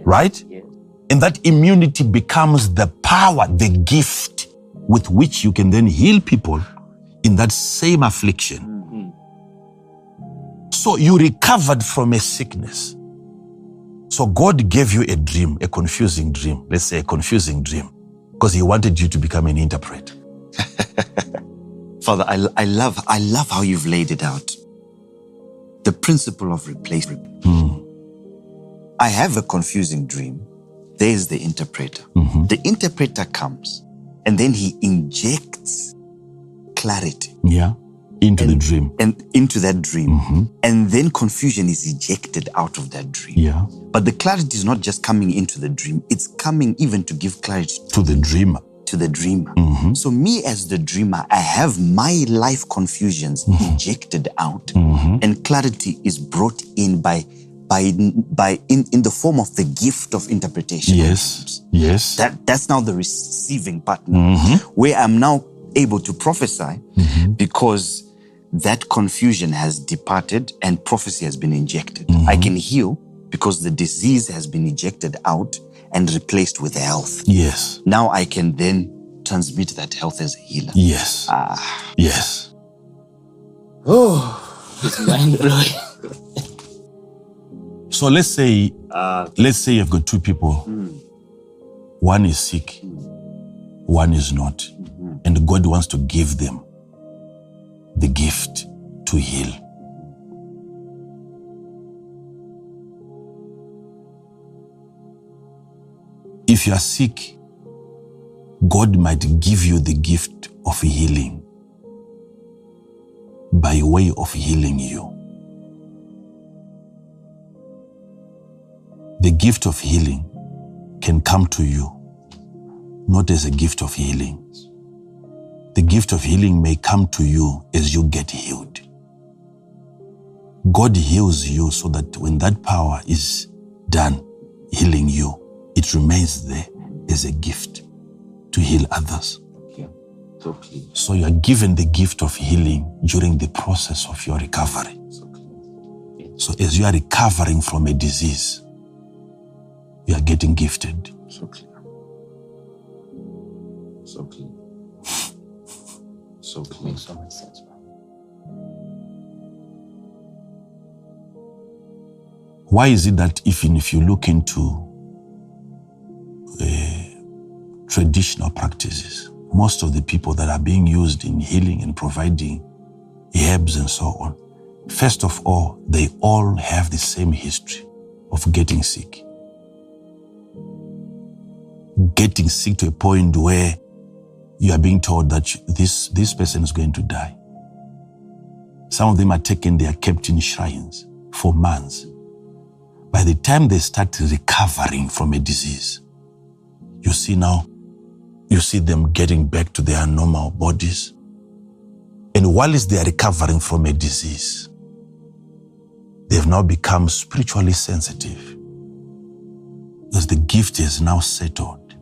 right? Yes. And that immunity becomes the power, the gift with which you can then heal people in that same affliction. Mm-hmm. So you recovered from a sickness. So God gave you a dream, a confusing dream. Let's say a confusing dream, because He wanted you to become an interpreter. (laughs) Father, I, I love I love how you've laid it out. The principle of replacement. Hmm. I have a confusing dream. There's the interpreter. Mm-hmm. The interpreter comes and then he injects clarity Yeah. Into the dream. and into that dream. Mm-hmm. And then confusion is ejected out of that dream. Yeah. But the clarity is not just coming into the dream, it's coming even to give clarity To the dreamer. To the dreamer. Mm-hmm. So, me as the dreamer, I have my life confusions mm-hmm. ejected out, mm-hmm. and clarity is brought in by by by in, in the form of the gift of interpretation. Yes. Yes. That that's now the receiving part now, where I'm now able to prophesy because that confusion has departed and prophecy has been injected. I can heal because the disease has been ejected out and replaced with health yes. now I can then transmit that health as a healer. Yes. Ah, Yes. Oh, it's mind blowing. (laughs) So let's say Ah, let's say you've got two people. One is sick, one is not. And God wants to give them the gift to heal. If you are sick, God might give you the gift of healing by way of healing you. the gift of healing can come to you not as a gift of healing. The gift of healing may come to you as you get healed. God heals you so that when that power is done healing you, it remains there as a gift to heal others. yeah. So clear. So you are given the gift of healing during the process of your recovery. So clear. So as you are recovering from a disease, you are getting gifted. So clear. So clear. So clear. Makes so much sense, bro. Why is it that even if you look into uh, traditional practices, most of the people that are being used in healing and providing herbs and so on, first of all, they all have the same history of getting sick. Getting sick to a point where you are being told that this, this person is going to die. Some of them are taken, they are kept in shrines for months. By the time they start recovering from a disease, you see now, you see them getting back to their normal bodies. And whilst they are recovering from a disease, they've now become spiritually sensitive because the gift is now settled.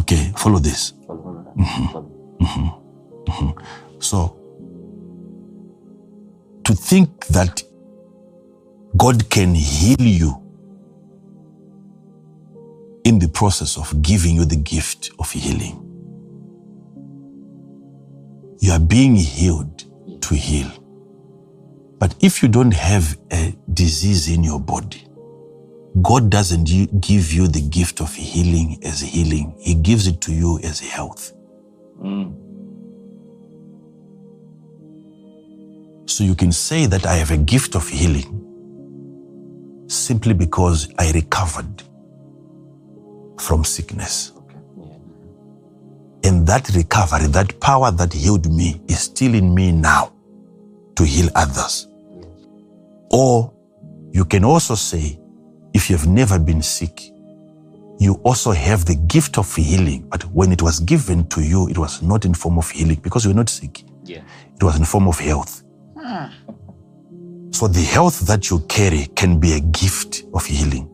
Okay, follow this. Follow, follow. Follow. So, to think that God can heal you in the process of giving you the gift of healing, you are being healed to heal. But if you don't have a disease in your body, God doesn't give you the gift of healing as healing, He gives it to you as health. Mm. So you can say that I have a gift of healing simply because I recovered from sickness. Okay. Yeah. And that recovery, that power that healed me is still in me now to heal others. Or you can also say, if you've never been sick, you also have the gift of healing. But when it was given to you, it was not in form of healing because you were not sick. Yeah. It was in form of health. Hmm. So the health that you carry can be a gift of healing.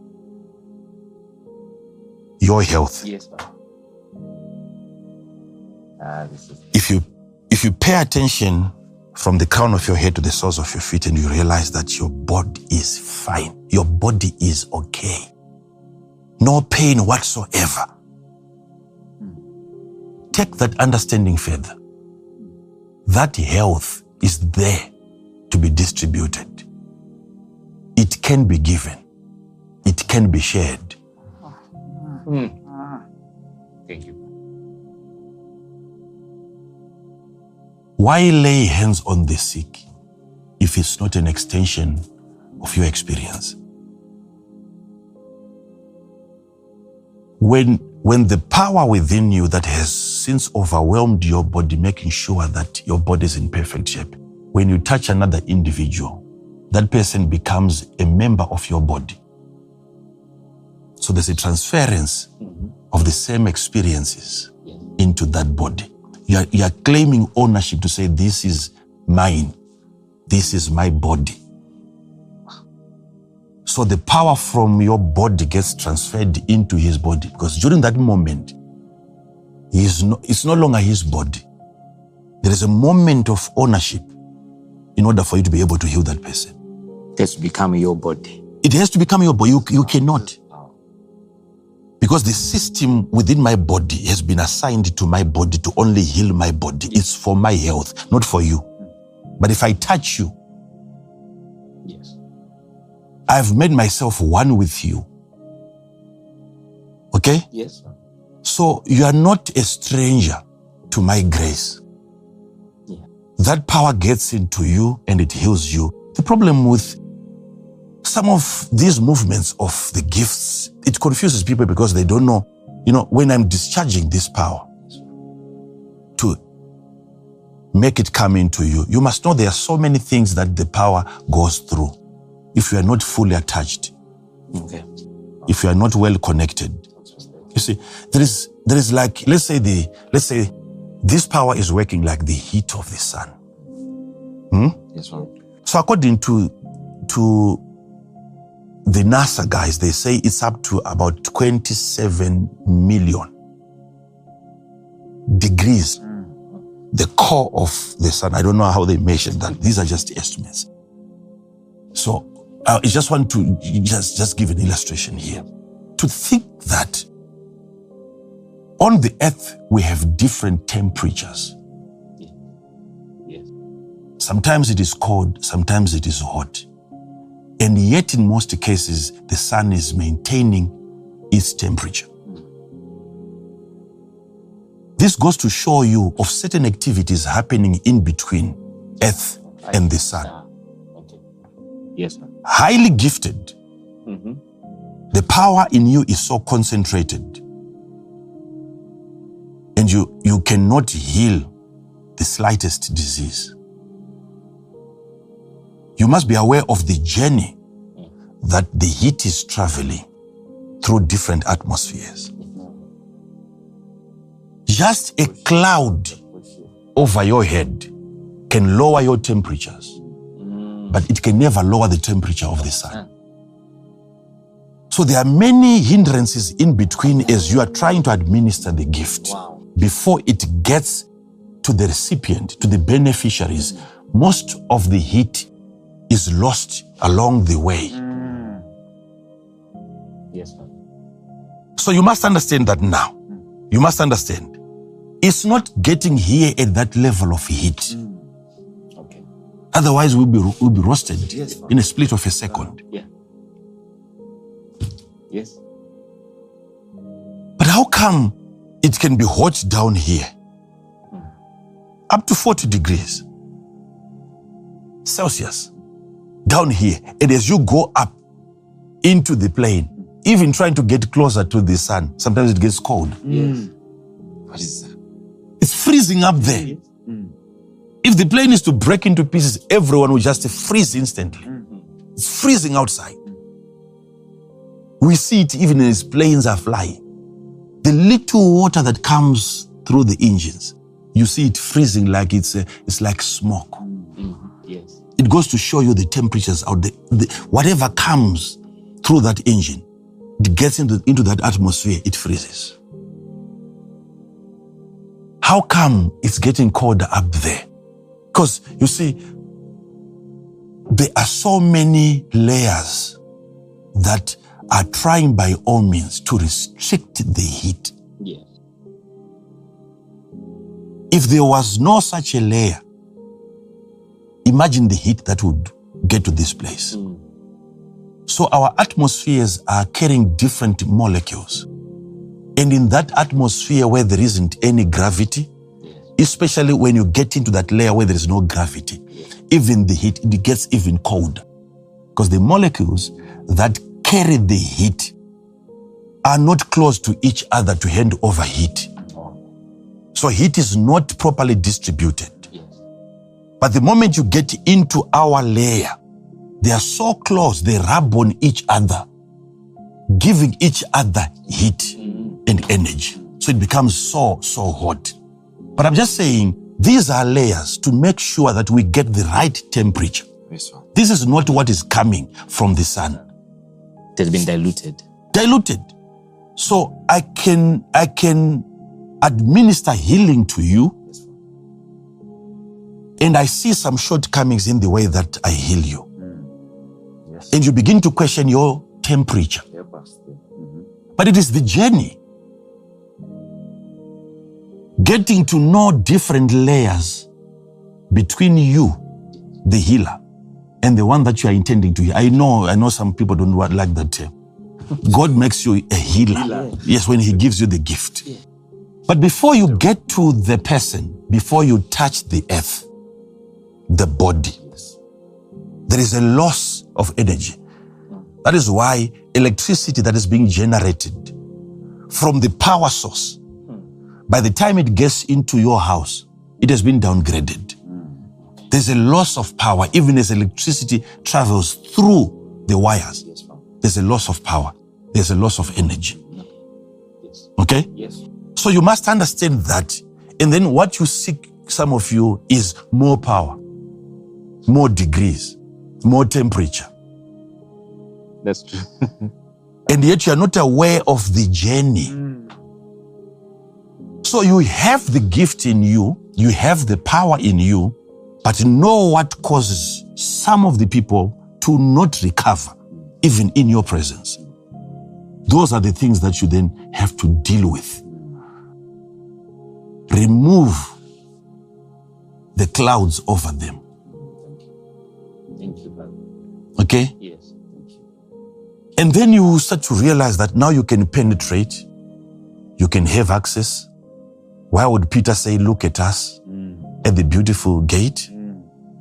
Your health. Yes. Ah, this is If you if you pay attention from the crown of your head to the soles of your feet and you realize that your body is fine, your body is okay. No pain whatsoever. Take that understanding further. That health is there to be distributed. It can be given. It can be shared. Thank you. Why lay hands on the sick if it's not an extension of your experience? When, when the power within you that has since overwhelmed your body, making sure that your body is in perfect shape, when you touch another individual, that person becomes a member of your body. So there's a transference mm-hmm. of the same experiences Yes. into that body. You are, you are claiming ownership to say, This is mine, this is my body. So the power from your body gets transferred into his body because during that moment, he is no, it's no longer his body. There is a moment of ownership in order for you to be able to heal that person. It has to become your body. It has to become your body. You, you cannot. Because the system within my body has been assigned to my body to only heal my body. It's for my health, not for you. But if I touch you, Yes. I've made myself one with you. Okay? Yes. So you are not a stranger to my grace. Yeah. That power gets into you and it heals you. The problem with some of these movements of the gifts, it confuses people because they don't know, you know, when I'm discharging this power to make it come into you, you must know there are so many things that the power goes through if you are not fully attached, Okay. if you are not well connected. You see, there is there is like let's say the let's say this power is working like the heat of the sun. Hmm? yes, one. So according to to the NASA guys, they say it's up to about 27 million degrees. Hmm. The core of the sun. I don't know how they measured that. These are just estimates. So uh, I just want to just, just give an illustration here. To think that on the earth we have different temperatures. Yes. Sometimes it is cold, sometimes it is hot. And yet, in most cases, the sun is maintaining its temperature. This goes to show you of certain activities happening in between earth and the sun. Okay. Yes, sir. Highly gifted, Mm-hmm. the power in you is so concentrated. And you, you cannot heal the slightest disease. You must be aware of the journey that the heat is traveling through different atmospheres. Just a cloud over your head can lower your temperatures, but it can never lower the temperature of the sun. So there are many hindrances in between as you are trying to administer the gift before it gets to the recipient, to the beneficiaries. Most of the heat is lost along the way. Mm. Yes, sir. So you must understand that now. You must understand. It's not getting here at that level of heat. Mm. Okay. Otherwise, we'll be, we'll be roasted Yes. in a split of a second. Yeah. Yes. But how come it can be hot down here? Mm. Up to 40 degrees Celsius down here. And as you go up into the plane, even trying to get closer to the sun, sometimes it gets cold. Yes. What is that? It's freezing up there. If the plane is to break into pieces, everyone will just freeze instantly. It's freezing outside. We see it even as planes are flying. The little water that comes through the engines, you see it freezing like it's, uh, it's like smoke. Yes. It goes to show you the temperatures out there. The, whatever comes through that engine, it gets into, into that atmosphere, it freezes. How come it's getting colder up there? Because you see, there are so many layers that are trying by all means to restrict the heat. Yes. If there was no such a layer, imagine the heat that would get to this place. Hmm. So our atmospheres are carrying different molecules. And in that atmosphere where there isn't any gravity, especially when you get into that layer where there is no gravity, even the heat, it gets even colder. Because the molecules that carry the heat are not close to each other to hand over heat. Oh. So heat is not properly distributed. But the moment you get into our layer, they are so close, they rub on each other, giving each other heat and energy. So it becomes so, so hot. But I'm just saying, these are layers to make sure that we get the right temperature. Yes, This is not what is coming from the sun. It has been diluted. Diluted. So I can, I can administer healing to you. And I see some shortcomings in the way that I heal you. Mm. Yes. and you begin to question your temperature. There. Mm-hmm. But it is the journey. Getting to know different layers between you, the healer, and the one that you are intending to heal. I know, I know some people don't like that term. (laughs) God makes you a healer. Yes, when He gives you the gift. But before you get to the person, before you touch the earth, the body, there is a loss of energy. That is why electricity that is being generated from the power source, by the time it gets into your house, it has been downgraded. There's a loss of power, even as electricity travels through the wires. There's a loss of power. There's a loss of energy. Okay? Yes. So you must understand that. And then what you seek, some of you, is more power, more degrees, more temperature. That's true. (laughs) and yet you are not aware of the journey. Mm. So you have the gift in you, you have the power in you, but know what causes some of the people to to not recover, even in your presence. Those are the things that you then have to deal with. Remove the clouds over them. Thank you, Father. Okay? Yes. And then you start to realize that now you can penetrate, you can have access. Why would Peter say, Look at us at the beautiful gate?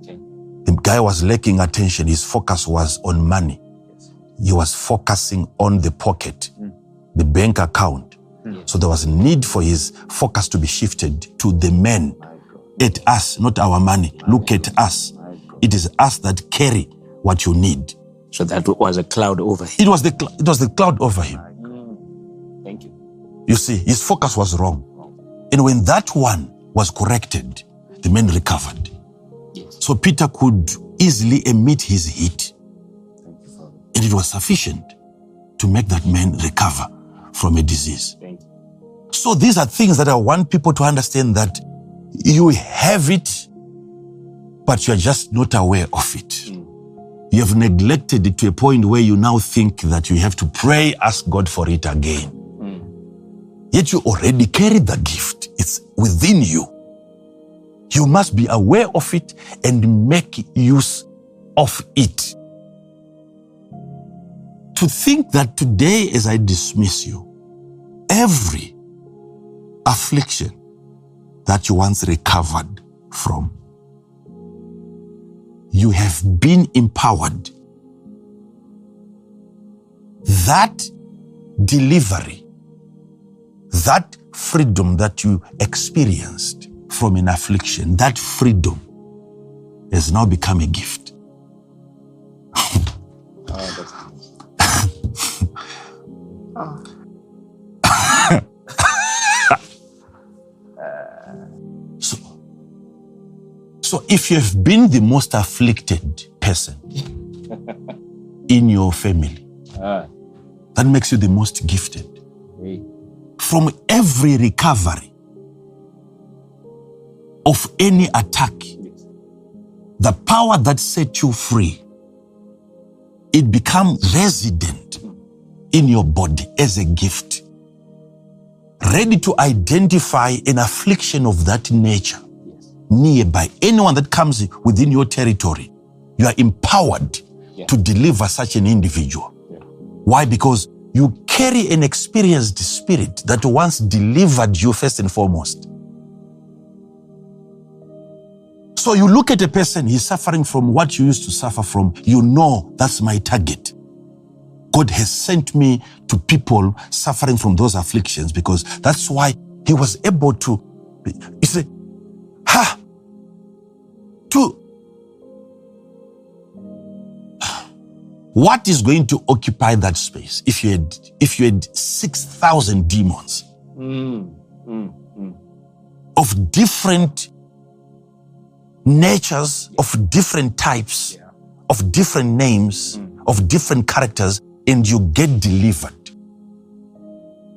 Okay. The guy was lacking attention. His focus was on money. He was focusing on the pocket, the bank account. So there was a need for his focus to be shifted to the men. At us, not our money. Look at us. It is us that carry what you need. So that was a cloud over him. It was the cl- it was the cloud over him. Mm. Thank you. You see, his focus was wrong. And when that one was corrected, the man recovered. Yes. So Peter could easily emit his heat, you, and it was sufficient to make that man recover from a disease. Thank you. So these are things that I want people to understand that you have it, but you're just not aware of it. You have neglected it to a point where you now think that you have to pray, ask God for it again. Hmm. Yet you already carry the gift. It's within you. You must be aware of it and make use of it. To think that today, as I dismiss you, every affliction that you once recovered from, you have been empowered. That delivery, that freedom that you experienced from an affliction, that freedom has now become a gift. (laughs) Oh, (laughs) so if you have been the most afflicted person (laughs) in your family, Ah. that makes you the most gifted. Hey. From every recovery of any attack, Yes. the power that set you free, it becomes resident in your body as a gift, ready to identify an affliction of that nature. Nearby. Anyone that comes within your territory, you are empowered Yeah. to deliver such an individual. Yeah. Why? Because you carry an experienced spirit that once delivered you first and foremost. So you look at a person, he's suffering from what you used to suffer from. You know that's my target. God has sent me to people suffering from those afflictions because that's why he was able to. He said, Ha! To. What is going to occupy that space if you had if you had six thousand demons Mm. Mm. Mm. of different natures, of different types, Yeah. of different names, of different characters, and you get delivered.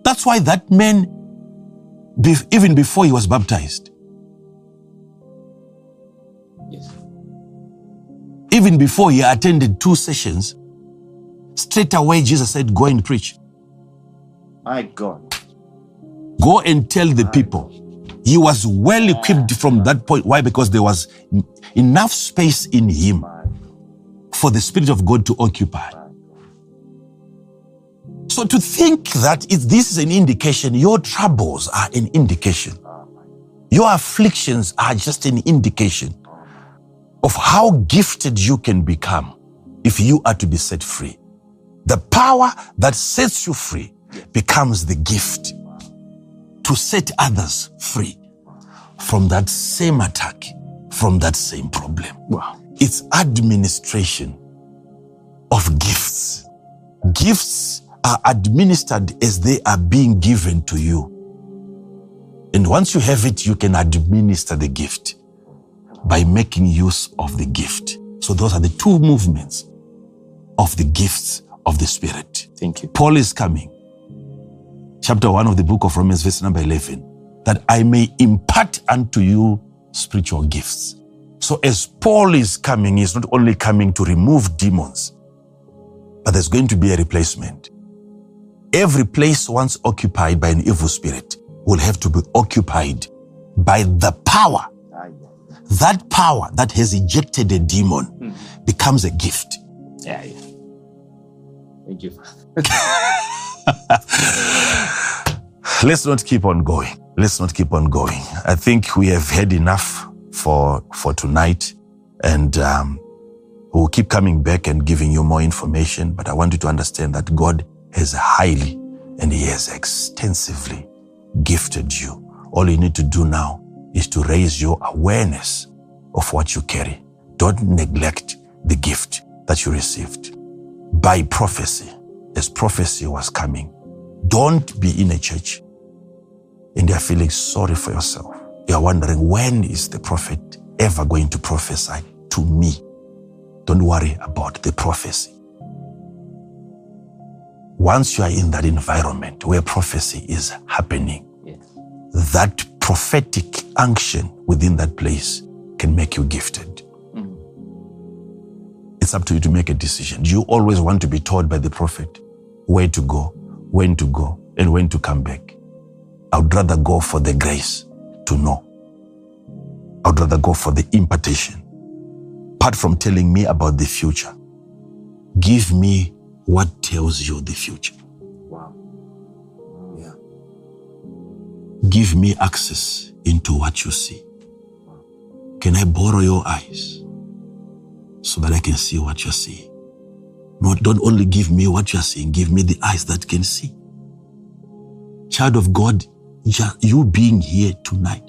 That's why that man, even before he was baptized, even before he attended two sessions, straight away Jesus said, Go and preach. My God. Go and tell the people. He was well equipped from that point. Why? Because there was enough space in him for the Spirit of God to occupy. So to think that if this is an indication, your troubles are an indication. Your afflictions are just an indication of how gifted you can become if you are to be set free. The power that sets you free becomes the gift to set others free from that same attack, from that same problem. Wow. It's administration of gifts. Gifts are administered as they are being given to you. And once you have it, you can administer the gift by making use of the gift. So those are the two movements of the gifts of the Spirit. Thank you. Paul is coming. Chapter 1 of the book of Romans, verse number 11, that I may impart unto you spiritual gifts. So So as Paul is coming, he's not only coming to remove demons, but there's going to be a replacement. Every place once occupied by an evil spirit will have to be occupied by the power. That power that has ejected a demon becomes a gift. Yeah, yeah. Thank you, (laughs) Let's not keep on going. Let's not keep on going. I think we have had enough for for tonight, and um, we'll keep coming back and giving you more information. But I want you to understand that God has highly and He has extensively gifted you. All you need to do now is to raise your awareness of what you carry. Don't neglect the gift that you received by prophecy, as prophecy was coming. Don't be in a church and you're feeling sorry for yourself. You're wondering, when is the prophet ever going to prophesy to me? Don't worry about the prophecy. Once you are in that environment where prophecy is happening, Yes. that prophetic unction within that place can make you gifted. Hmm. It's up to you to make a decision. Do you always want to be told by the prophet where to go, when to go, and when to come back? I would rather go for the grace to know. I would rather go for the impartation. Apart from telling me about the future, give me what tells you the future. Give me access into what you see. Can I borrow your eyes so that I can see what you're seeing? No, don't only give me what you're seeing, give me the eyes that can see. Child of God, you being here tonight,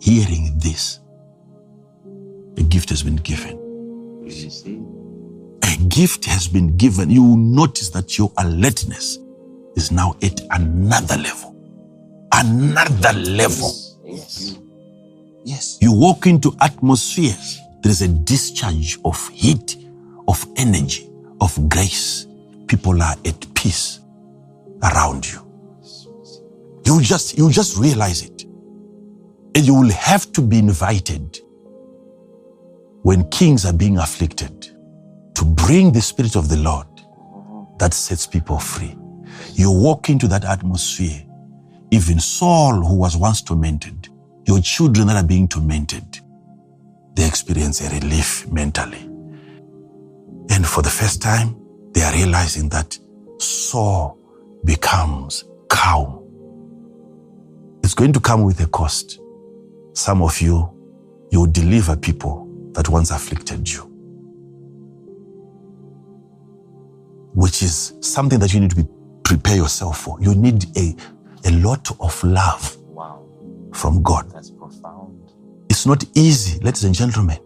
hearing this, a gift has been given. You see? A gift has been given. You will notice that your alertness is now at another level. Another level. Yes. Yes. You walk into atmospheres, there is a discharge of heat, of energy, of grace. People are at peace around you. You just you just realize it. And you will have to be invited when kings are being afflicted to bring the spirit of the Lord that sets people free. You walk into that atmosphere. Even Saul, who was once tormented, your children that are being tormented, they experience a relief mentally. And for the first time, they are realizing that Saul becomes calm. It's going to come with a cost. Some of you, you deliver people that once afflicted you, which is something that you need to prepare yourself for. You need a, a lot of love Wow. from God. That's profound. It's not easy, ladies and gentlemen,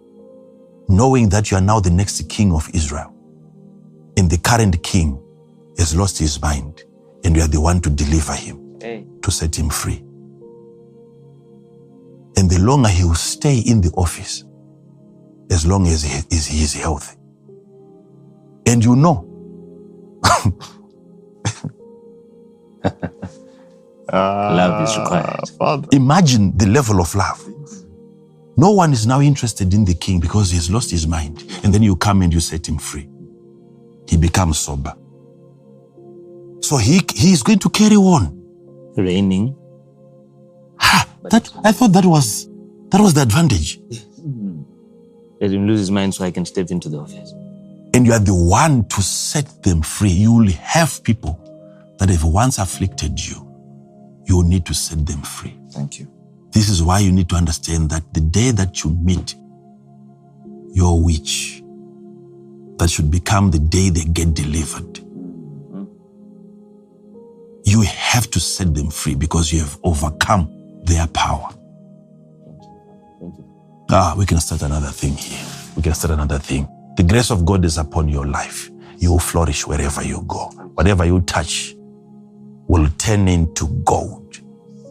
knowing that you are now the next king of Israel. And the current king has lost his mind, and you are the one to deliver him, Hey. to set him free. And the longer he will stay in the office, as long as he is, he is healthy. And you know, (laughs) Love is ah, required. Father. imagine the level of love. No one is now interested in the king because he has lost his mind. And then you come and you set him free. He becomes sober. So he, he is going to carry on. Reigning. Ha! That, I thought that was, that was the advantage. Hmm. Let him lose his mind so I can step into the office. And you are the one to set them free. You will have people that have once afflicted you. You need to set them free. Thank you. This is why you need to understand that the day that you meet your witch, that should become the day they get delivered. You have to set them free because you have overcome their power. Thank you. Ah, we can start another thing here. We can start another thing. The grace of God is upon your life. You will flourish wherever you go. Whatever you touch will turn into gold,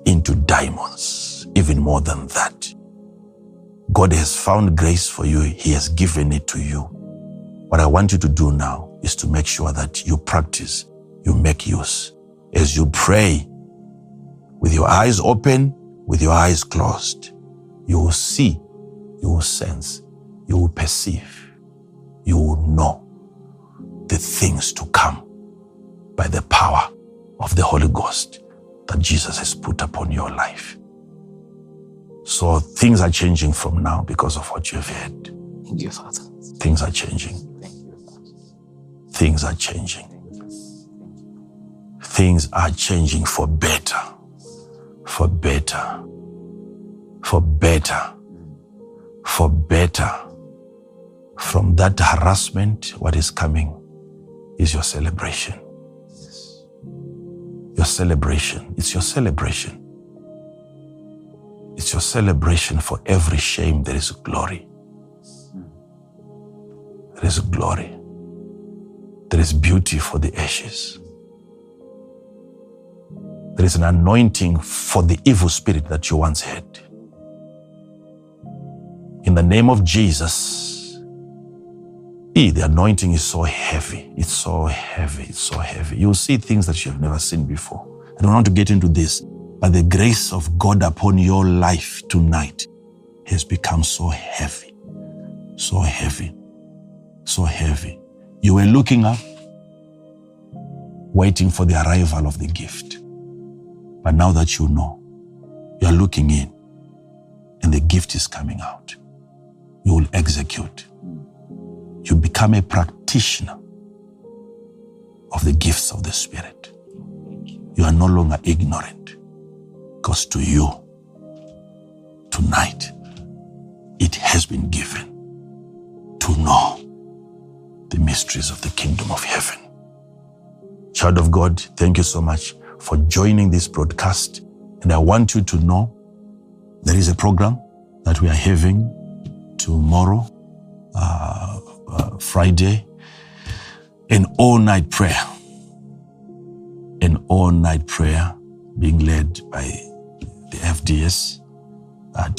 into diamonds, even more than that. God has found grace for you. He has given it to you. What I want you to do now is to make sure that you practice, you make use. As you pray with your eyes open, with your eyes closed, you will see, you will sense, you will perceive, you will know the things to come by the power of the Holy Ghost that Jesus has put upon your life. So things are changing from now because of what you have heard. Thank you, Father. Things are changing. Thank you, Father. Things are changing. Things are changing for better. For better. For better. For better. From that harassment, what is coming is your celebration. Your celebration. It's your celebration. It's your celebration for every shame. There is glory. There is glory. There is beauty for the ashes. There is an anointing for the evil spirit that you once had. In the name of Jesus, eh, the anointing is so heavy. It's so heavy. It's so heavy. You'll see things that you have never seen before. I don't want to get into this, but the grace of God upon your life tonight has become so heavy. So heavy. So heavy. You were looking up, waiting for the arrival of the gift. But now that you know, you are looking in and the gift is coming out. You will execute. You become a practitioner of the gifts of the Spirit. You are no longer ignorant because to you, tonight, it has been given to know the mysteries of the kingdom of heaven. Child of God, thank you so much for joining this broadcast. And I want you to know there is a program that we are having tomorrow, uh, Friday, an all night prayer. An all night prayer being led by the FDS. Uh,